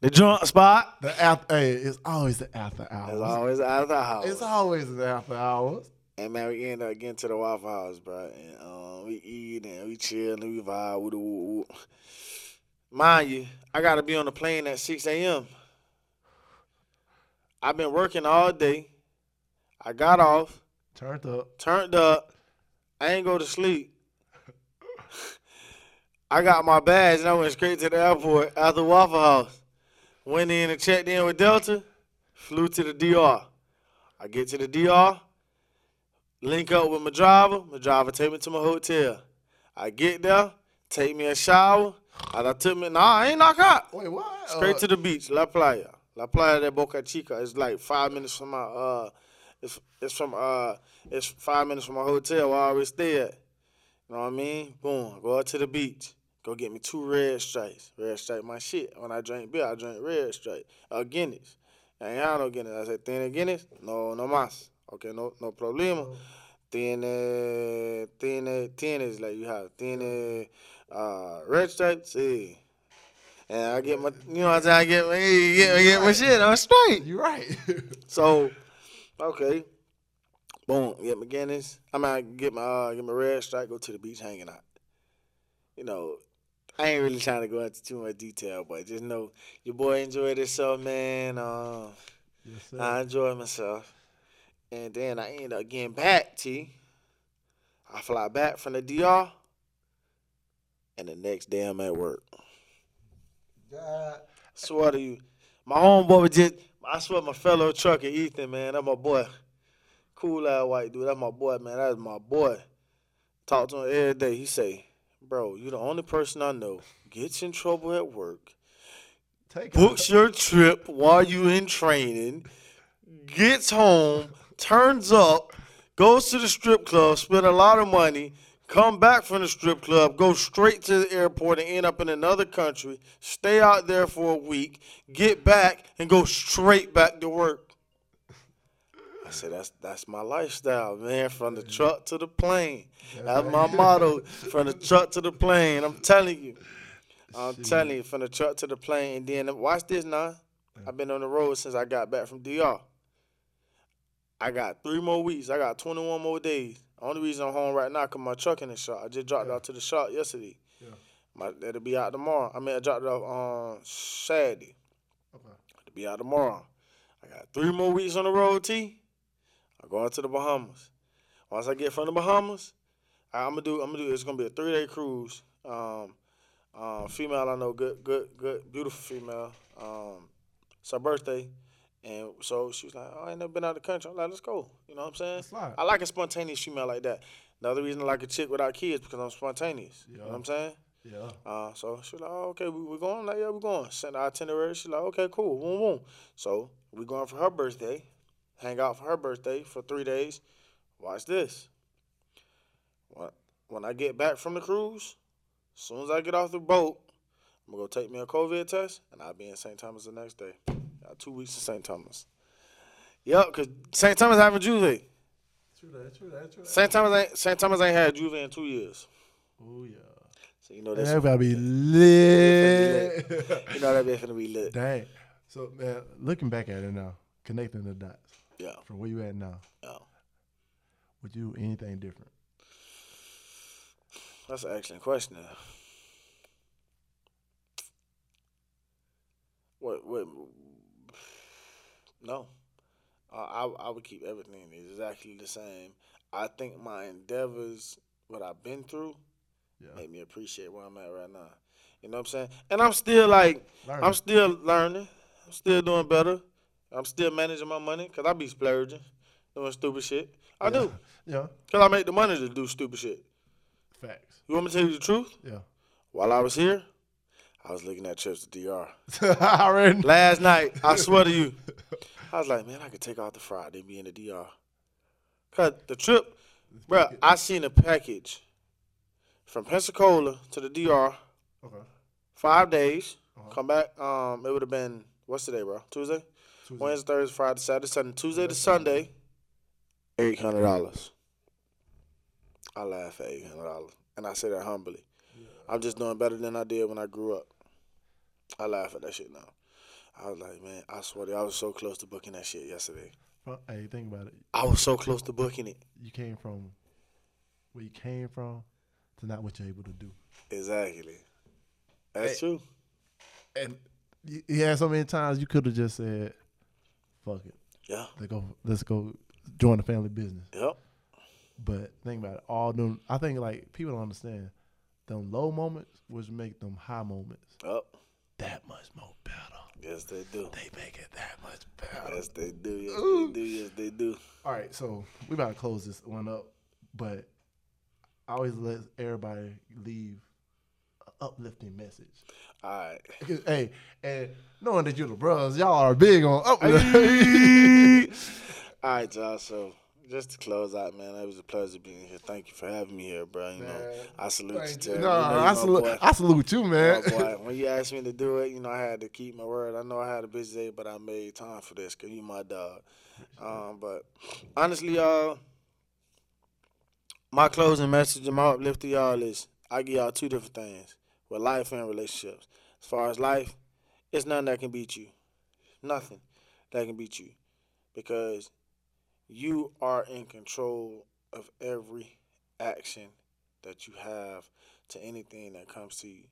the joint spot. The after, hey, it's always the after hours. It's always out of the house. It's always the after hours. And man, we end up getting to the Waffle House, bro. And um, we eat and we chill and we vibe. Woo, woo, woo. Mind you, I gotta be on the plane at 6 a.m. I've been working all day. I got off, Turned up. turned up. I ain't go to sleep. I got my bags and I went straight to the airport after Waffle House. Went in and checked in with Delta. Flew to the DR. I get to the DR. Link up with my driver. My driver take me to my hotel. I get there, take me a shower. And I took me. Nah, I ain't knock out. Wait, what? Straight Uh, to the beach, La Playa. La Playa de Boca Chica. It's like five minutes from my uh it's it's from uh it's five minutes from my hotel where I always stay at. You know what I mean? Boom. Go out to the beach. Go get me two red stripes. Red stripe my shit. When I drink beer, I drink red stripe. Uh Guinness. I ain't had no Guinness. I said tiene Guinness? No, no más. Okay, no no problema. Tiene tiene tienes like you have tiene uh red stripes, sí. And I get my, you know what I'm saying? I get my, get, get my shit. I'm straight. You're right. So, okay, boom, get my Guinness. I mean, I get my uh, get my red stripe. Go to the beach, hanging out. You know, I ain't really trying to go into too much detail, but just know your boy enjoyed himself, man. Uh, yes. I enjoyed myself, and then I end up getting back. T. I fly back from the DR, and the next day I'm at work. God. swear to you, my homeboy was just, I swear my fellow trucker, Ethan, man, that's my boy. Cool ass white dude, that's my boy, man, that's my boy. Talk to him every day. He say, bro, you the only person I know gets in trouble at work, Take books your trip while you in training, gets home, turns up, goes to the strip club, spend a lot of money, come back from the strip club, go straight to the airport and end up in another country, stay out there for a week, get back and go straight back to work. I said that's that's my lifestyle, man. From the truck to the plane. That's my motto. From the truck to the plane. I'm telling you. I'm telling you, from the truck to the plane, and then watch this now. I've been on the road since I got back from DR. I got three more weeks. I got 21 more days. Only reason I'm home right now because my truck in the shop. I just dropped it out to the shop yesterday. Yeah. My, it'll be out tomorrow. I mean, I dropped it off on Saturday. Okay. It'll be out tomorrow. I got three more weeks on the road, T. I'm going to the Bahamas. Once I get from the Bahamas, I, I'm gonna do. I'm gonna do. It's gonna be a three day cruise. Um, uh, female, I know, good, good, good, beautiful female. Um, it's her birthday, and so she was like, "Oh, I ain't never been out of the country." I'm like, "Let's go." You know what I'm saying? Slide. I like a spontaneous female like that. Another reason I like a chick without kids because I'm spontaneous. You know what I'm saying? Yeah. Uh, so she was like, oh, okay, we, we going? Like, yeah, we're going. Send the itinerary. She's like, okay, cool. Boom, boom. So we going for her birthday. Hang out for her birthday for three days. Watch this. When I get back from the cruise, as soon as I get off the boat, I'm going to go take me a COVID test, and I'll be in St. Thomas the next day. Got two weeks in St. Thomas. Yep, because St. Thomas having J'ouvert. True that. True that. True that. St. Thomas ain't St. Thomas ain't had J'ouvert in two years. Oh yeah. So you know that's That gotta be lit. you know that be finna be lit. Dang. So man, looking back at it now, connecting the dots Yeah. from where you at now, Yeah. would you do anything different? That's an excellent question. What? What? No, uh, I I would keep everything exactly the same. I think my endeavors, what I've been through, Yeah. made me appreciate where I'm at right now. You know what I'm saying? And I'm still like, Learning. I'm still learning. I'm still doing better. I'm still managing my money because I be splurging, doing stupid shit. I do Yeah. because I make the money to do stupid shit. Facts. You want me to tell you the truth? Yeah. While I was here, I was looking at trips to DR. I already. Last night, I swear to you, I was like, man, I could take off the Friday and be in the DR. Cause the trip, bro, I seen a package from Pensacola to the DR, Okay. five days. Uh-huh. Come back. Um, it would have been what's today, bro? Tuesday, Tuesday. Wednesday, Thursday, Friday, Saturday, Sunday, Tuesday to Sunday. Eight hundred dollars. I laugh at eight hundred dollars, and I say that humbly. I'm just doing better than I did when I grew up. I laugh at that shit now. I was like, man, I swear to you, I was so close to booking that shit yesterday. Well, Hey, think about it. I was so close to booking it. You came from where you came from to not what you're able to do. Exactly. That's Hey. true. And you, you had so many times you could have just said, "Fuck it, Yeah. let's go, let's go join the family business. Yep. But think about it, all them. I think like people don't understand them low moments, which make them high moments Yep. That much more better. Yes, they do. They make it that much better. Yes, they do. Yes, Ooh. they do. Yes, they do. All right, so we about to close this one up, but I always let everybody leave an uplifting message. All right. Hey, and knowing that you're the brothers, y'all are big on uplifting. All right, y'all. So just to close out, man, it was a pleasure being here. Thank you for having me here, bro. You know, I salute you, Thank you. Terry. No, You know I my salute. I salute you, man. Boy. When you asked me to do it, you know, I had to keep my word. I know I had a busy day, but I made time for this because you my dog. Um, but honestly, y'all, my closing message and my uplift to y'all is I give y'all two different things with life and relationships. As far as life, it's nothing that can beat you. Nothing that can beat you because you are in control of every action that you have to anything that comes to you.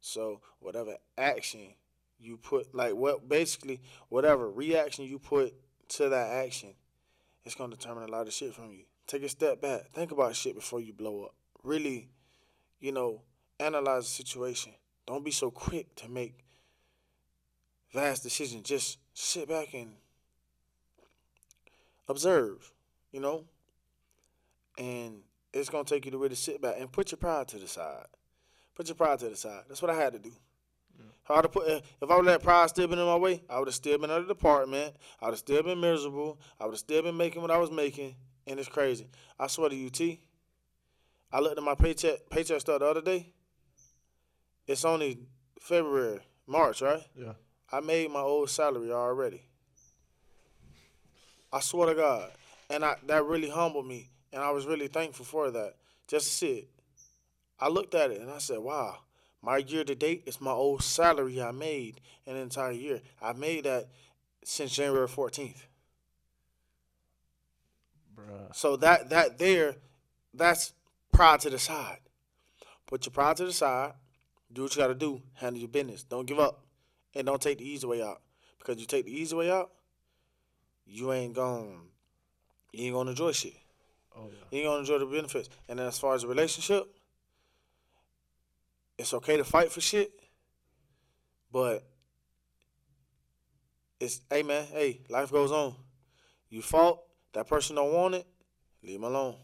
So whatever action you put, like what basically whatever reaction you put to that action, it's gonna determine a lot of shit from you. Take a step back. Think about shit before you blow up. Really, you know, analyze the situation. Don't be so quick to make vast decisions. Just sit back and observe, you know? And it's gonna take you to really sit back and put your pride to the side. Put your pride to the side. That's what I had to do. Eh, if I would have put, if I would let pride still been in my way, I would have still been at the department. I would have still been miserable. I would have still been making what I was making, and it's crazy. I swear to you, T. I looked at my paycheck paycheck stub the other day. It's only February, March, right? Yeah. I made my old salary already. I swear to God. And I that really humbled me. And I was really thankful for that. Just to see it. I looked at it and I said, wow, my year to date is my old salary I made an entire year. I made that since January 14th. So that that there, that's pride to the side. Put your pride to the side. Do what you gotta do. Handle your business. Don't give up. And don't take the easy way out. Because you take the easy way out, you ain't going you ain't gonna enjoy shit. Oh yeah. You ain't gonna enjoy the benefits. And then as far as the relationship, it's okay to fight for shit, but it's hey man, hey, life goes on. You fought, that person don't want it, leave him alone.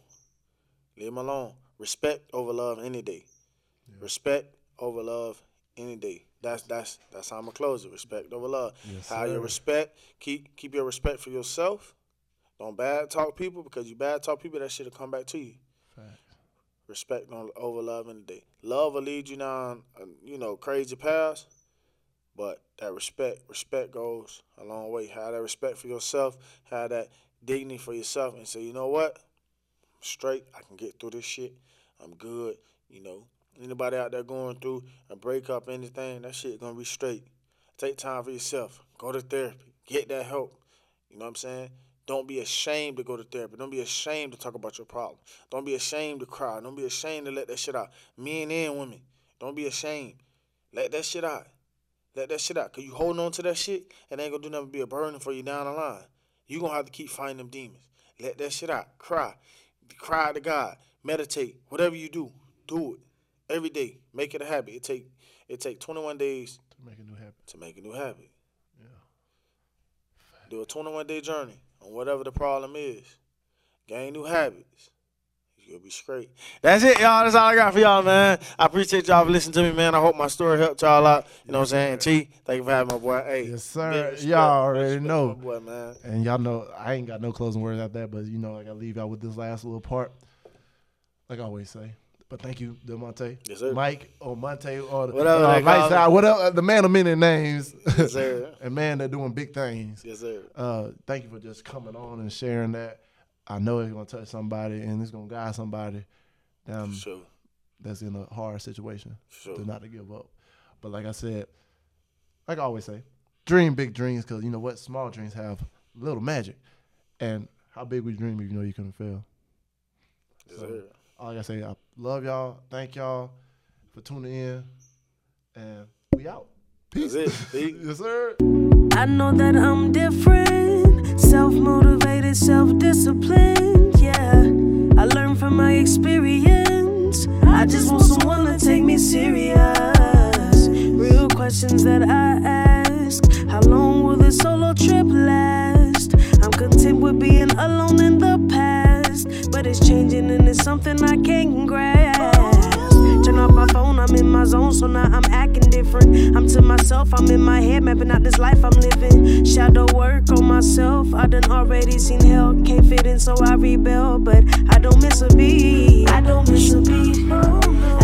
Leave him alone. Respect over love any day. Respect over love any day. That's that's that's how I'm gonna close it. Respect over love. Yes, how your respect keep keep your respect for yourself. Don't bad talk people because you bad talk people that shit'll come back to you. Facts. Respect on over love in the day. Love will lead you down, uh, you know, crazy paths, but that respect, respect goes a long way. Have that respect for yourself. Have that dignity for yourself, and say, you know what, I'm straight. I can get through this shit. I'm good. You know, anybody out there going through a breakup, anything, that shit gonna be straight. Take time for yourself. Go to therapy. Get that help. You know what I'm saying? Don't be ashamed to go to therapy. Don't be ashamed to talk about your problem. Don't be ashamed to cry. Don't be ashamed to let that shit out. Men and women. Don't be ashamed. Let that shit out. Let that shit out. Cause you holding on to that shit, it ain't gonna do nothing but be a burden for you down the line. You gonna have to keep fighting them demons. Let that shit out. Cry. Cry to God. Meditate. Whatever you do, do it. Every day. Make it a habit. It take it take 21 days To make a new habit. to make a new habit. Yeah. Do a 21 day journey on whatever the problem is. Gain new habits. You'll be straight. That's it, y'all. That's all I got for y'all, man. I appreciate y'all for listening to me, man. I hope my story helped y'all out. You know what I'm saying? T, thank you for having my boy. Hey, Yes, sir. Y'all already know. My boy, man. And y'all know I ain't got no closing words out there, but you know like I gotta leave y'all with this last little part. Like I always say. But thank you, Delmonte. Yes, sir. Mike or Monte or the, Whatever uh, call Lightside, me. whatever the man of many names. Yes, sir. and man, they're doing big things. Yes, sir. Uh, thank you for just coming on and sharing that. I know it's gonna touch somebody and it's gonna guide somebody For sure. that's in a hard situation sure. to not to give up. But like I said, like I always say, dream big dreams because you know what, small dreams have little magic. And how big we dream if you know you couldn't fail. Yes, sir. All I gotta say, I love y'all. Thank y'all for tuning in, and we out. Peace. That's it. Yes, sir. I know that I'm different. self motivated, self disciplined. Yeah, I learned from my experience. I just want someone to take me serious. Real questions that I ask How long will this solo trip last? I'm content with being alone is changing and it's something I can't grasp. Turn off my phone, I'm in my zone, so now I'm acting different. I'm to myself, I'm in my head, mapping out this life I'm living. Shadow work on myself, I done already seen hell. Can't fit in, so I rebel, but I don't miss a beat. I don't miss a beat. Oh,